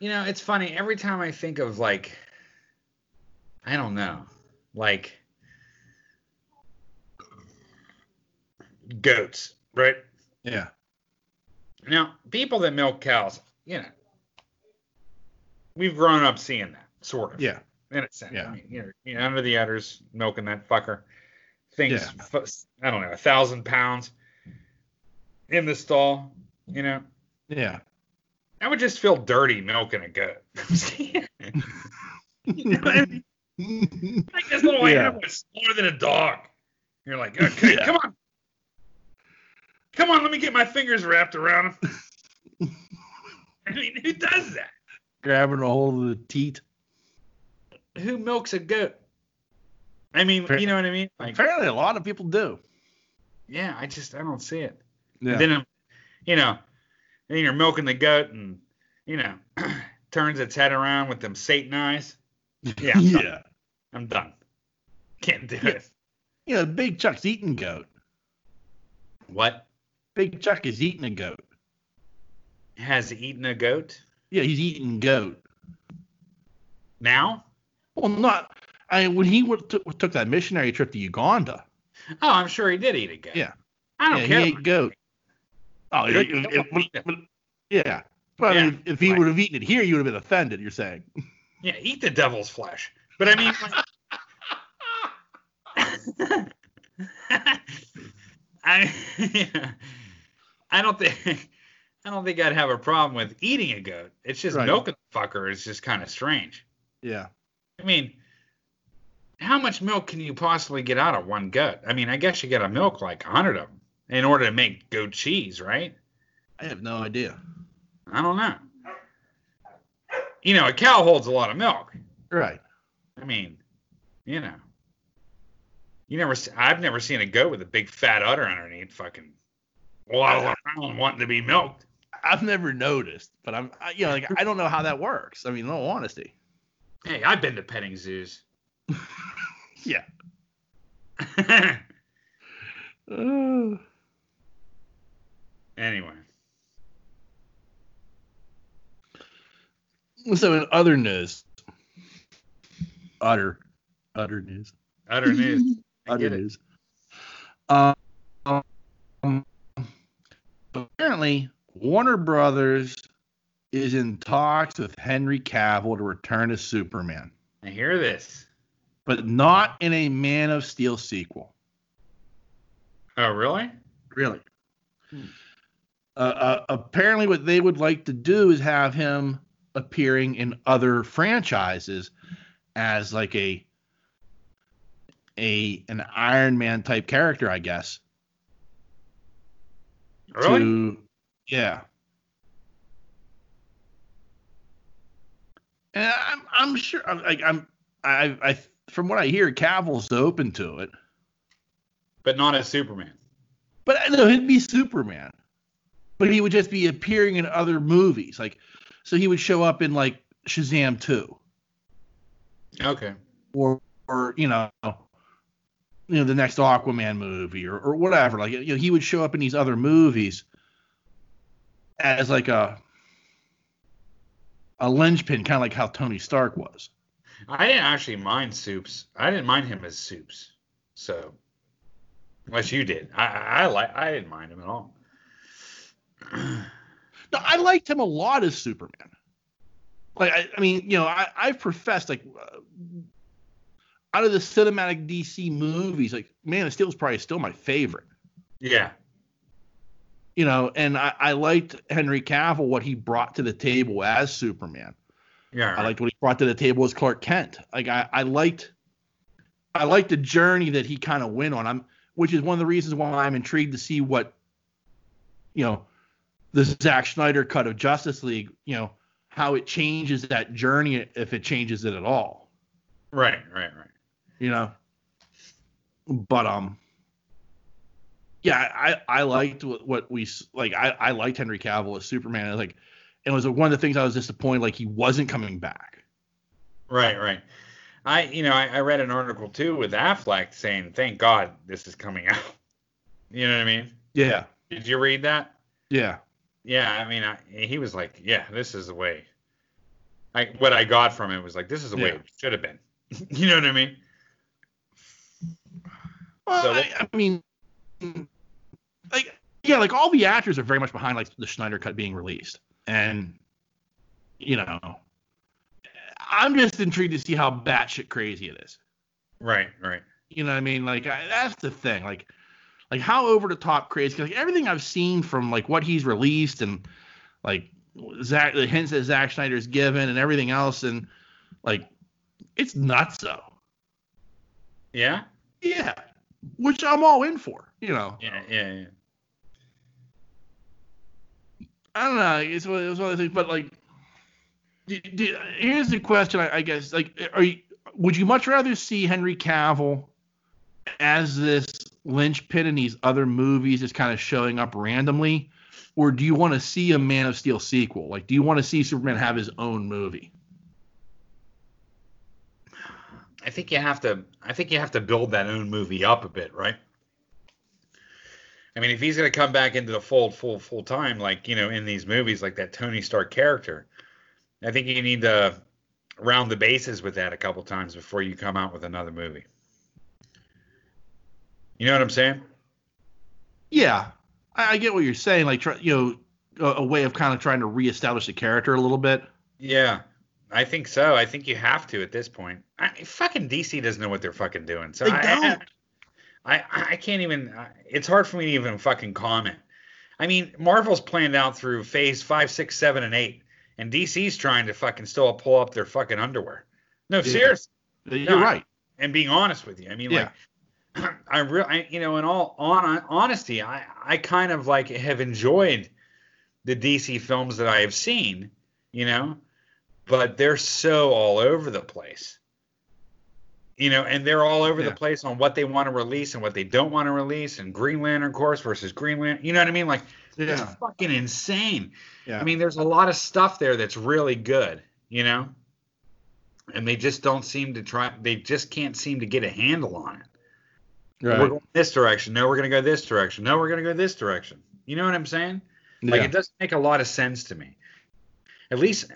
You know, it's funny. Every time I think of like, I don't know, like goats, right? Yeah. Now, people that milk cows, you know, we've grown up seeing that sort of. Yeah. In a sense. Yeah. I mean, you know, you know, under the udders, milking that fucker. Things, Yeah. f- I don't know, a thousand pounds in the stall. You know, Yeah. I would just feel dirty milking a goat. <laughs> you know I mean? <laughs> Like this little Yeah. animal is smaller than a dog. You're like, okay, Yeah. come on. Come on, let me get my fingers wrapped around him. <laughs> I mean, who does that? Grabbing a hold of the teat. Who milks a goat? I mean, Fair- you know what I mean? Like, Apparently, a lot of people do. yeah, I just I don't see it. Yeah. Then, you know, then you're milking the goat and you know <clears throat> turns its head around with them Satan eyes. <laughs> Yeah, I'm done. yeah. I'm done. Can't do Yeah. it. You know, Big Chuck's eating goat. What Big Chuck is eating a goat. has eaten a goat Yeah, he's eating goat. now? Well, not. I mean, when he went, took, took that missionary trip to Uganda. Oh, I'm sure he did eat a goat. Yeah. I don't yeah, care. he ate goat. Oh, Yeah, if- you if- don't eat if- but- yeah. But Yeah, mean, if he right. would have eaten it here, you would have been offended. You're saying. Yeah, eat the devil's flesh. But I mean, like, <laughs> <laughs> I, <laughs> I don't think, <laughs> I don't think I'd have a problem with eating a goat. It's just Right. milking the fucker is just kind of strange. Yeah. I mean, how much milk can you possibly get out of one goat? I mean, I guess you got to milk like a hundred of them in order to make goat cheese, right? I have no idea. I don't know. You know, a cow holds a lot of milk. Right. I mean, you know, you never. I've never seen a goat with a big fat udder underneath, fucking waddling around wanting to be milked. I've never noticed, but I'm, I, you know, like I don't know how that works. I mean, in all honesty. Hey, I've been to petting zoos. <laughs> Yeah. Uh, <sighs> anyway, so in other news, utter, utter news, utter news. <laughs> I utter get it. Um, apparently, Warner Brothers is in talks with Henry Cavill to return as Superman, I hear this. but not in a Man of Steel sequel. Oh, really? Really? Uh, uh, apparently, what they would like to do is have him appearing in other franchises as like a a an Iron Man type character, I guess. Really? To, yeah. And I'm I'm sure like I'm I I from what I hear, Cavill's open to it. But not as Superman. But uh, I know he'd be Superman. But he would just be appearing in other movies. Like so he would show up in like Shazam 2 Okay. or or you know you know the next Aquaman movie or or whatever. Like you know he would show up in these other movies as like a a linchpin, kind of like how Tony Stark was. I didn't actually mind Soups. I didn't mind him as Soups. So, unless you did, I I, I like I didn't mind him at all. No, I liked him a lot as Superman. Like, I, I mean, you know, I, I've professed like uh, out of the cinematic DC movies, like Man of Steel is probably still my favorite. yeah. You know, and I, I liked Henry Cavill what he brought to the table as Superman. Yeah. I liked what he brought to the table as Clark Kent. Like I, I liked I liked the journey that he kind of went on. I'm which is one of the reasons why I'm intrigued to see what you know the Zack Snyder cut of Justice League, you know, how it changes that journey if it changes it at all. Right. Right. Right. You know. But um yeah, I, I liked what, what we like. I, I liked Henry Cavill as Superman. I was like, it was one of the things I was disappointed like he wasn't coming back. Right. Right. I you know I, I read an article too with Affleck saying, "Thank God this is coming <laughs> out." You know what I mean? Yeah, Did you read that? yeah. Yeah. I mean, I, he was like, "Yeah, this is the way." I what I got from it was like, "This is the way it should have been." <laughs> you know what I mean? Well, So I, I mean, like, yeah, like all the actors are very much behind like the Snyder cut being released, and you know, I'm just intrigued to see how batshit crazy it is. Right, right. You know what I mean? Like I, that's the thing. Like, like how over the top crazy. Like everything I've seen from like what he's released and like Zack, the hints that Zack Snyder's given and everything else, and like it's nuts though. Yeah. Yeah, which I'm all in for. You know. Yeah, yeah, yeah. I don't know. It's one, it's one of those things, but like, do, do, here's the question. I, I guess, like, are you? Would you much rather see Henry Cavill as this linchpin in these other movies, just kind of showing up randomly, or do you want to see a Man of Steel sequel? Like, do you want to see Superman have his own movie? I think you have to. I think you have to build that own movie up a bit, right? I mean, if he's going to come back into the fold full full time, like you know, in these movies, like that Tony Stark character, I think you need to round the bases with that a couple times before you come out with another movie. You know what I'm saying? Yeah, I, I get what you're saying. Like, try, you know, a, a way of kind of trying to reestablish the character a little bit. Yeah, I think so. I think you have to at this point. I, fucking DC doesn't know what they're fucking doing. So They I, don't. I, I can't even. It's hard for me to even fucking comment. I mean, Marvel's planned out through phase five, six, seven, and eight, and DC's trying to fucking still pull up their fucking underwear. No, Yeah. seriously. You're No, right. And being honest with you, I mean, Yeah. like, <clears throat> I real, you know, in all on honesty, I, I kind of like have enjoyed the DC films that I have seen, you know, but they're so all over the place. You know, and they're all over Yeah. the place on what they want to release and what they don't want to release, and Green Lantern Corps versus Green Lantern. You know what I mean? Like, it's Yeah. fucking insane. Yeah. I mean, there's a lot of stuff there that's really good, you know, and they just don't seem to try. They just can't seem to get a handle on it. We're right. going this direction. No, we're going to go this direction. No, we're going to go this direction. You know what I'm saying? Yeah. Like it doesn't make a lot of sense to me. At least,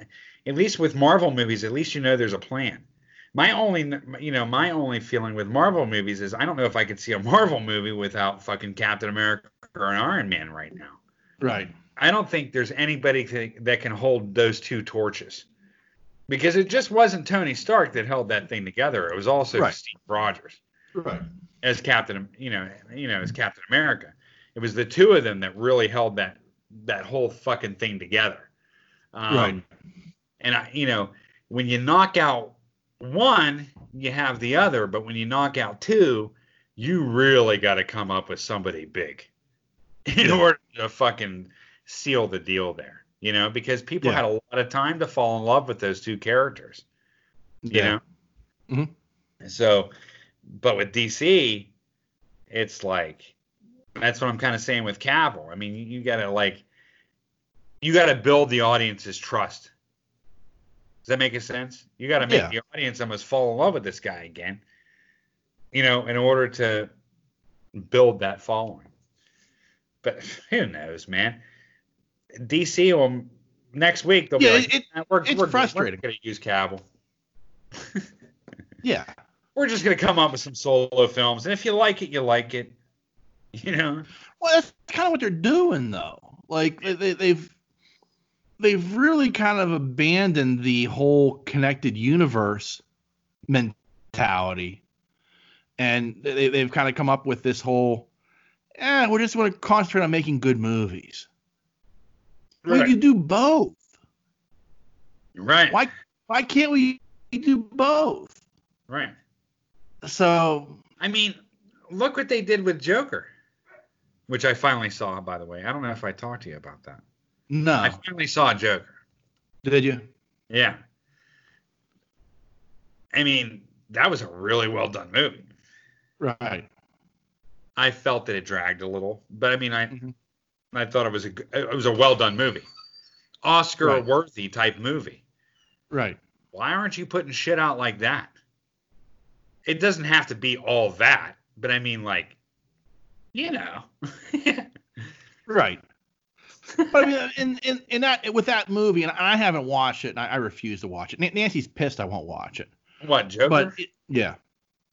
at least with Marvel movies, at least you know there's a plan. My only, you know, my only feeling with Marvel movies is I don't know if I could see a Marvel movie without fucking Captain America or an Iron Man right now. Right. I don't think there's anybody that can hold those two torches. Because it just wasn't Tony Stark that held that thing together. It was also Right. Steve Rogers Right. as Captain, you know, you know, as Captain America. It was the two of them that really held that that whole fucking thing together. Um, Right. And I, you know, when you knock out one, you have the other, but when you knock out two, you really got to come up with somebody big <laughs> in Yeah. order to fucking seal the deal there. You know, because people Yeah. had a lot of time to fall in love with those two characters you Yeah. know. Mhm. So, but with DC, it's like that's what I'm kind of saying with Cavill. I mean, you, you gotta like, you gotta build the audience's trust. Does that make sense? You gotta make Yeah. the audience almost fall in love with this guy again. You know, in order to build that following. But who knows, man? DC will next week they'll Yeah, be like, it- "Nah, we're, it's we're, frustrating. We're gonna use Cavill Yeah. <laughs> we're just gonna come up with some solo films, and if you like it, you like it. <laughs> You know, Well, that's kind of what they're doing, though. Like they, they, they've they've really kind of abandoned the whole connected universe mentality, and they, they've kind of come up with this whole, eh, we're just going to concentrate on making good movies. We Right. can do both. right, Why why can't we do both? right. So I mean, look what they did with Joker, which I finally saw. By the way, I don't know if I talked to you about that. No, I finally saw Joker. did you? Yeah. I mean, that was a really well done movie. Right. I felt that it dragged a little, but I mean, I Mhm. I thought it was a it was a well done movie, Oscar Right. worthy type movie. Right. why aren't you putting shit out like that? It doesn't have to be all that, but I mean, like, you know, <laughs> Right. But I mean, in, in, in that with that movie, and I haven't watched it, and I, I refuse to watch it. Nan- Nancy's pissed I won't watch it. what Joker? But it, yeah,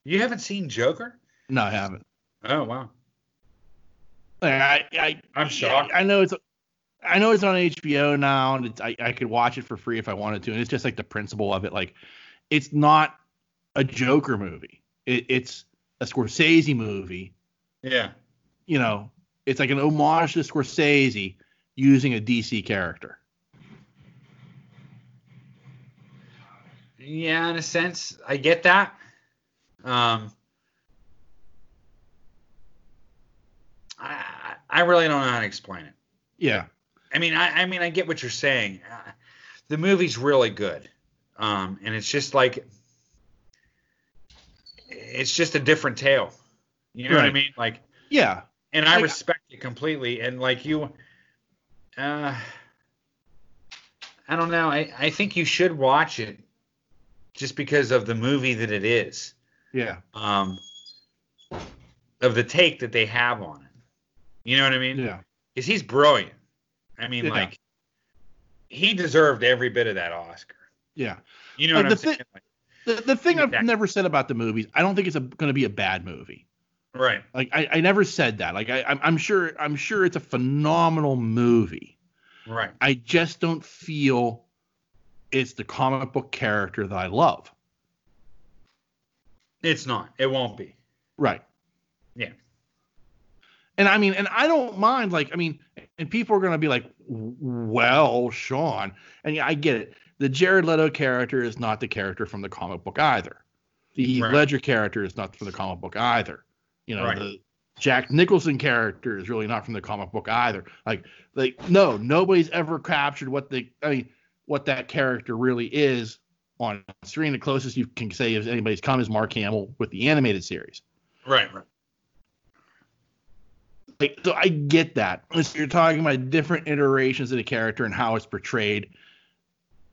you haven't seen Joker? no, I haven't. Oh wow, I, I, I'm shocked. I know it's. I know it's on HBO now, and it's, I I could watch it for free if I wanted to, and it's just like the principle of it. Like, it's not a Joker movie. It, it's a Scorsese movie. Yeah. You know, it's like an homage to Scorsese using a DC character. Yeah, in a sense, I get that. Um, I, I really don't know how to explain it. Yeah. I mean, I, I mean, I get what you're saying. Uh, the movie's really good, um, and it's just like it's just a different tale. You know what I mean? Like, Yeah. and I Like- respect it completely. And like you, uh, I don't know. I, I think you should watch it just because of the movie that it is, Yeah. um, of the take that they have on it. You know what I mean? Yeah. Because he's brilliant. I mean, Yeah. like, he deserved every bit of that Oscar. Yeah. You know Like, what I'm thi- saying? Like, The, the thing I've never said about the movies, I don't think it's going to be a bad movie. Right. Like I, I never said that. Like I, I'm, I'm sure, I'm sure it's a phenomenal movie. Right. I just don't feel it's the comic book character that I love. It's not. It won't be. Right. Yeah. And I mean, and I don't mind. Like, I mean, and people are going to be like, well, Sean, and yeah, I get it. The Jared Leto character is not the character from the comic book either. The Right. Ledger character is not from the comic book either. You know, Right. the Jack Nicholson character is really not from the comic book either. Like, like no, nobody's ever captured what the, I mean, what that character really is on screen. The closest you can say if anybody's come is Mark Hamill with the animated series. Right. Right. Like, so I get that. So you're talking about different iterations of the character and how it's portrayed,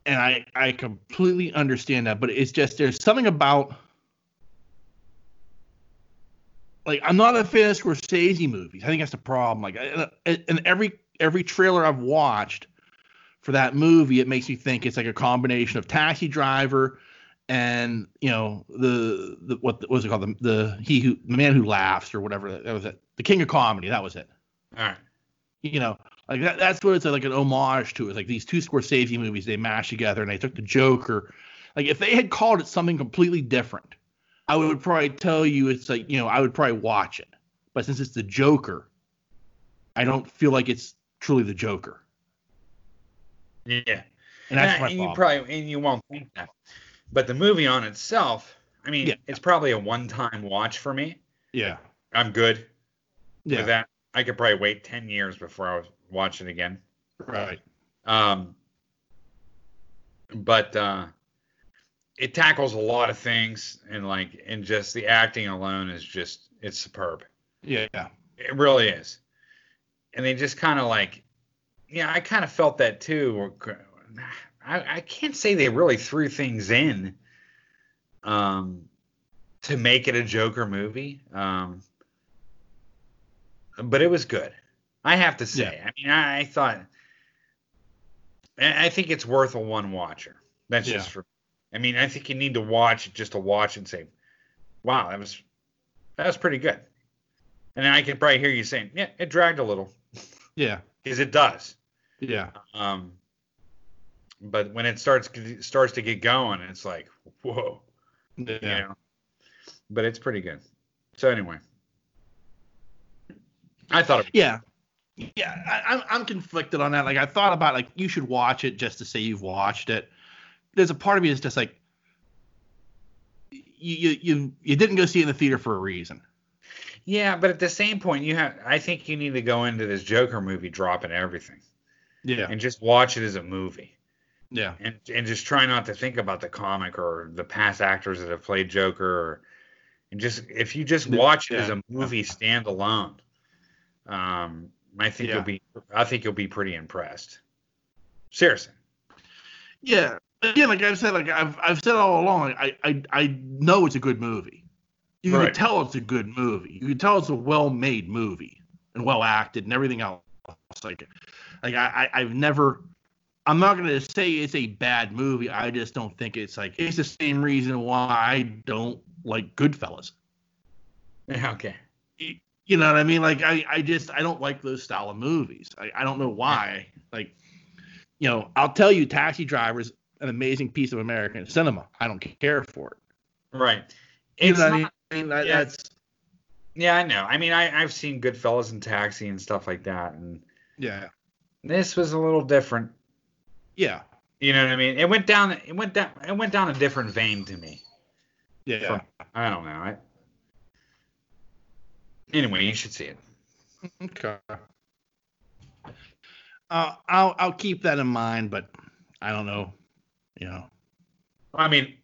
and I I completely understand that. But it's just there's something about like I'm not a fan of Scorsese movies. I think that's the problem. Like, and every every trailer I've watched for that movie, it makes me think it's like a combination of Taxi Driver and you know the the what was it called? The the he who the man who laughs or whatever. That was it. The king of comedy. That was it. All right. you know like that, that's what it's like an homage to it's like these two Scorsese movies they mashed together and they took the Joker. Like if they had called it something completely different I would probably tell you it's like you know I would probably watch it but since it's the Joker I don't feel like it's truly the Joker Yeah. and that's and my you probably and you won't think that. But the movie on itself, I mean, Yeah. it's probably a one-time watch for me. yeah I'm good yeah with that. I could probably wait 10 years before I watch it again. right Um, but uh, it tackles a lot of things, and like, and just the acting alone is just it's superb. yeah It really is. And they just kind of like, yeah, I kind of felt that too. I, I can't say they really threw things in um, to make it a Joker movie. Um, but it was good. I have to say. Yeah. I mean, I, I thought, I think it's worth a one watcher. That's Yeah. just for, I mean, I think you need to watch it just to watch and say, wow, that was, that was pretty good. And I can probably hear you saying, yeah, it dragged a little yeah <laughs> because it does. yeah Um, but when it starts starts to get going, it's like whoa, yeah you know. But it's pretty good. So anyway, I thought it, Yeah, yeah. I, I'm I'm conflicted on that. Like I thought about like you should watch it just to say you've watched it. There's a part of me that's just like you you you, you didn't go see it in the theater for a reason. yeah. But at the same point, you have I think you need to go into this Joker movie dropping everything Yeah, and just watch it as a movie. yeah, and and just try not to think about the comic or the past actors that have played Joker or and just if you just watch it as a movie standalone, um, I think Yeah. you'll be I think you'll be pretty impressed. Seriously. yeah. Again, like I've said, like I've I've said all along, I I I know it's a good movie. You Right. can tell it's a good movie. You can tell it's a well-made movie and well acted and everything else. Like, like I, I I've never. I'm not gonna say it's a bad movie. I just don't think it's like it's the same reason why I don't like Goodfellas. <laughs> Okay. You, You know what I mean? Like I, I just I don't like those style of movies. I, I don't know why. Like, you know, I'll tell you, Taxi Driver's an amazing piece of American cinema. I don't care for it. Right. You It's know not, I mean? That, yeah. That's yeah, I know. I mean, I, I've seen Goodfellas and Taxi and stuff like that, and yeah, this was a little different. yeah, You know what I mean? It went down. It went down. It went down a different vein to me. yeah. From- I don't know. I, anyway, you should see it. Okay. Uh, I'll I'll keep that in mind, but I don't know. You know. I mean,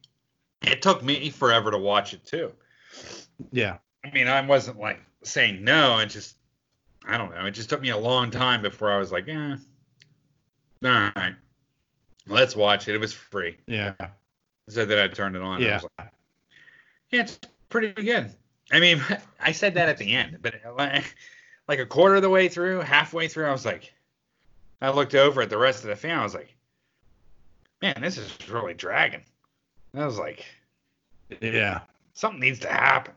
it took me forever to watch it too. Yeah. I mean, I wasn't like saying no. It just, I don't know. It just took me a long time before I was like, eh, all right, let's watch it. It was free, Yeah. so that I turned it on. and I Yeah. was like, yeah, it's pretty good. I mean, <laughs> I said that at the end, but like, like a quarter of the way through, halfway through, I was like, I looked over at the rest of the family. I was like, man, this is really dragging. And I was like, Yeah. something needs to happen.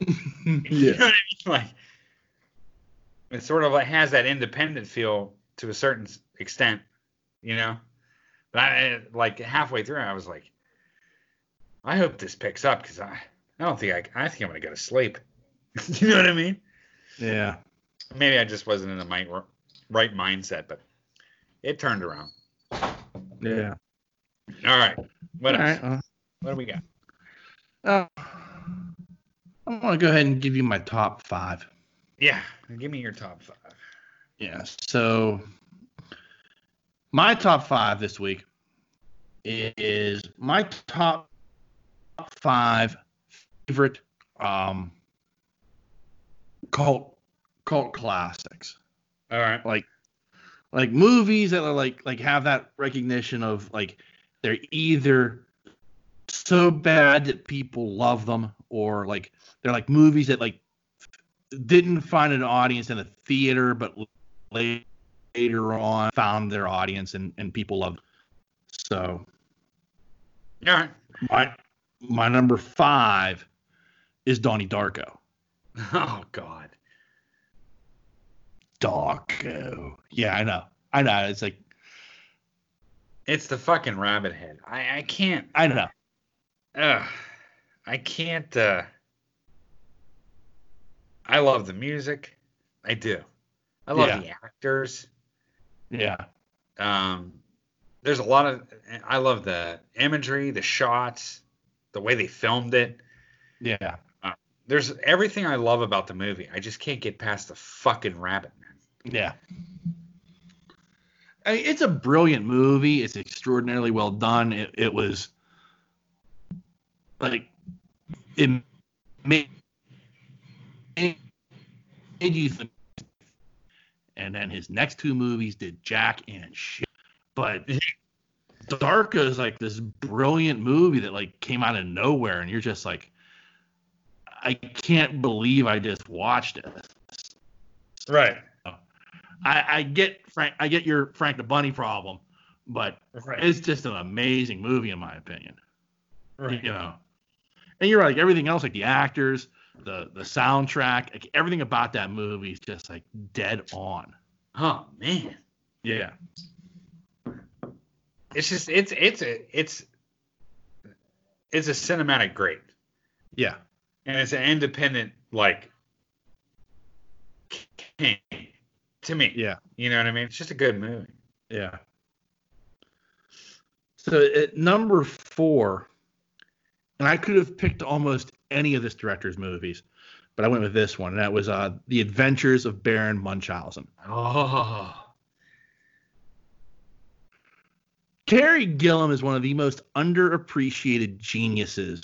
<laughs> <laughs> You know what I mean? Like it sort of like has that independent feel to a certain extent, you know. But I like halfway through, I was like, I hope this picks up because I, I don't think I, I think I'm gonna go to sleep. <laughs> you know what I mean? Yeah. Maybe I just wasn't in the mind, right mindset, but it turned around. Yeah. All right, what All else? right. What do we got? Uh, I'm gonna go ahead and give you my top five. Yeah, give me your top five. Yeah. So my top five this week is my top five favorite um cult cult classics. All right. Like like movies that are like like have that recognition of like they're either so bad that people love them or like they're like movies that like didn't find an audience in the theater but later on found their audience and and people loved them. so yeah my my number five is Donnie Darko. <laughs> Oh God. Darko. Yeah, I know. I know. It's like It's the fucking rabbit head. I, I can't. I know. Ugh, I can't. Uh, I love the music. I do. I love Yeah. the actors. Yeah. Um, there's a lot of. I love the imagery, the shots, the way they filmed it. Yeah. There's everything I love about the movie. I just can't get past the fucking rabbit man. Yeah. I mean, it's a brilliant movie. It's extraordinarily well done. It, it was like it made, made you think. And then his next two movies did jack and shit. But Darko is like this brilliant movie that like came out of nowhere, and you're just like, I can't believe I just watched it. Right. I, I get Frank. I get your Frank the Bunny problem, but Right. it's just an amazing movie in my opinion. right. You know, and you're like everything else, like the actors, the the soundtrack, like everything about that movie is just like dead on. Oh man. Yeah, It's just it's it's a it's it's a cinematic great. yeah, and it's an independent like king to me. yeah, You know what I mean? It's just a good movie. yeah. So at number four, and I could have picked almost any of this director's movies, but I went with this one, and that was uh, The Adventures of Baron Munchausen. Oh, Terry Gilliam is one of the most underappreciated geniuses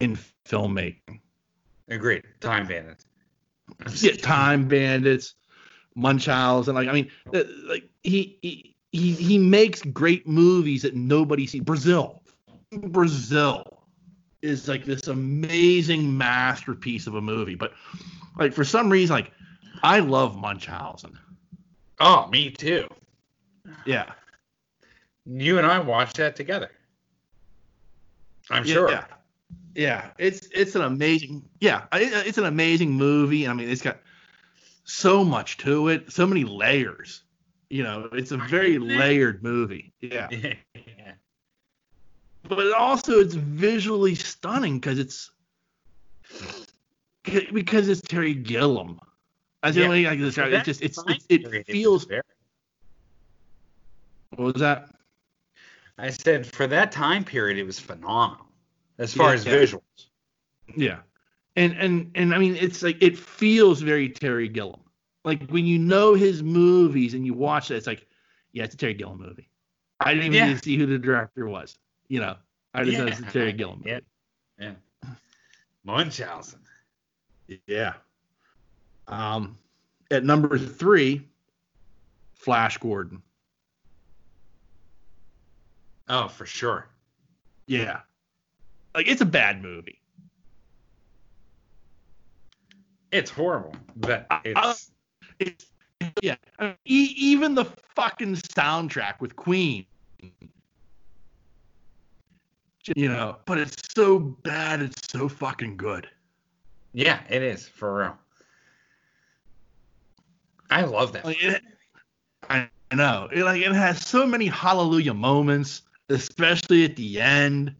in filmmaking. agreed. Time Bandits. Yeah, Time Bandits, Munchausen, like I mean, like he he he, he makes great movies that nobody sees. Brazil, Brazil is like this amazing masterpiece of a movie, but like for some reason, like I love Munchausen. Oh, me too. Yeah, You and I watched that together. I'm sure. Yeah. Yeah, it's it's an amazing yeah, it's an amazing movie. I mean, it's got so much to it, so many layers. You know, it's a very layered movie. Yeah, <laughs> yeah. but also it's visually stunning because it's because it's Terry Gilliam. The Yeah. only I can describe it. Just it's, it, it feels. What was that? I said for that time period, it was phenomenal as far Yeah, as yeah. visuals. Yeah. And and and I mean it's like it feels very Terry Gilliam. Like when you know his movies and you watch it, it's like, yeah, it's a Terry Gilliam movie. I didn't even Yeah. need to see who the director was. You know, I just know it's a Terry Gilliam movie. Yeah. Yeah. Munchausen. Yeah. Um, at number three, Flash Gordon. Oh, for sure. Yeah. Like it's a bad movie. It's horrible, but it's It's yeah. I mean, e- even the fucking soundtrack with Queen. You know, but it's so bad. It's so fucking good. yeah, it is for real. I love that. Like it, I know. It, like it has so many hallelujah moments, especially at the end.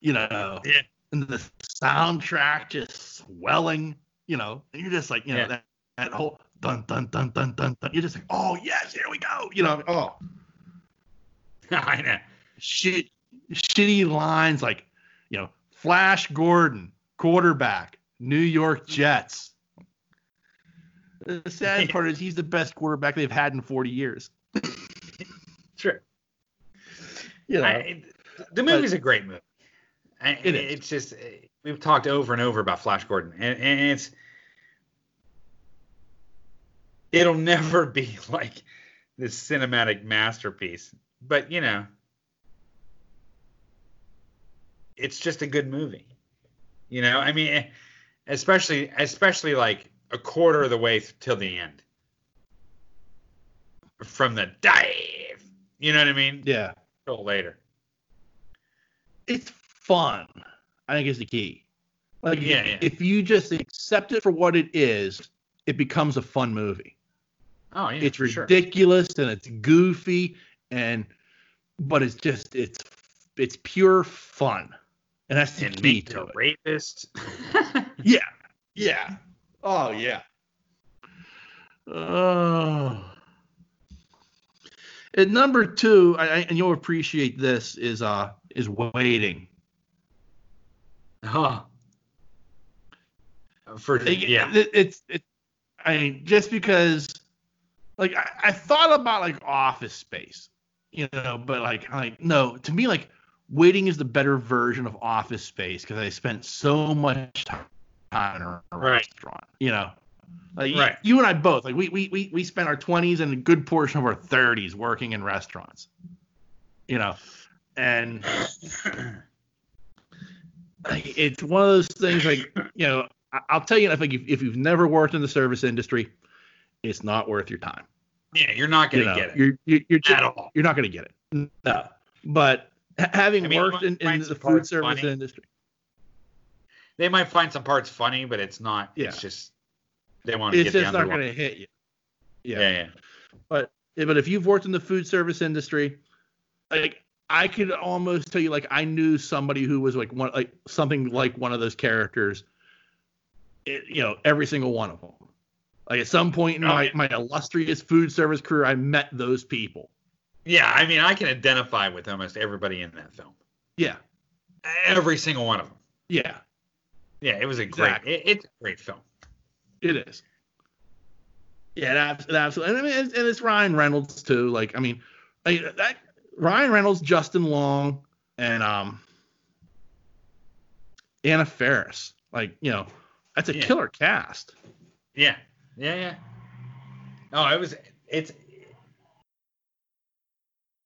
You know, Yeah. and the soundtrack just swelling. You know, and you're just like, you know, Yeah. that, that whole dun dun dun dun dun dun. You're just like, oh yes, here we go. You know, oh <laughs> I know. shit, shitty lines like, you know, Flash Gordon, quarterback, New York Jets. The sad part is he's the best quarterback they've had in 40 years. <laughs> Sure. You know, I, the movie's a great movie. I, It is. It's just we've talked over and over about Flash Gordon, and, and it's it'll never <laughs> be like this cinematic masterpiece, but you know, it's just a good movie. You know, I mean, especially especially like a quarter of the way till the end, from the dive. You know what I mean? yeah, Till later. it's fun. I think is the key. Like, Yeah, yeah. if you just accept it for what it is, it becomes a fun movie. Oh yeah, it's for sure. ridiculous and it's goofy and but it's just it's it's pure fun and that's the And key to the it rapist. <laughs> yeah yeah oh yeah oh at number two I, I, and you'll appreciate this is uh is waiting huh. For Like, yeah. it- it's it i mean just because like I, I thought about like office space you know but like like no to me like waiting is the better version of office space because i spent so much time in a Right. restaurant you know like Right. you, you and i both like we, we we we spent our 20s and a good portion of our 30s working in restaurants you know and <clears throat> it's one of those things like you know I'll tell you i think if, if you've never worked in the service industry, it's not worth your time. yeah, you're not gonna know, get it you're you're, you're at all. you're not going to get it. No, but having I mean, worked in, in the food service funny. industry, They might find some parts funny, but it's not. Yeah. It's just they want to it's get just not going to hit you. Yeah, Yeah. yeah. Yeah, but if you've worked in the food service industry, like I could almost tell you, like I knew somebody who was like one, like something like one of those characters. It, you know, every single one of them. Like at some point in Oh, my, my illustrious food service career, I met those people. Yeah, I mean, I can identify with almost everybody in that film. Yeah, Every single one of them. yeah, Yeah, it was a great. Exactly. It, it's a great film. it is. Yeah, absolutely. And I mean, and it's Ryan Reynolds too. Like, I mean, like that Ryan Reynolds, Justin Long, and um, Anna Faris. Like, you know, that's a Yeah. killer cast. Yeah, yeah, yeah. Oh, it was. It's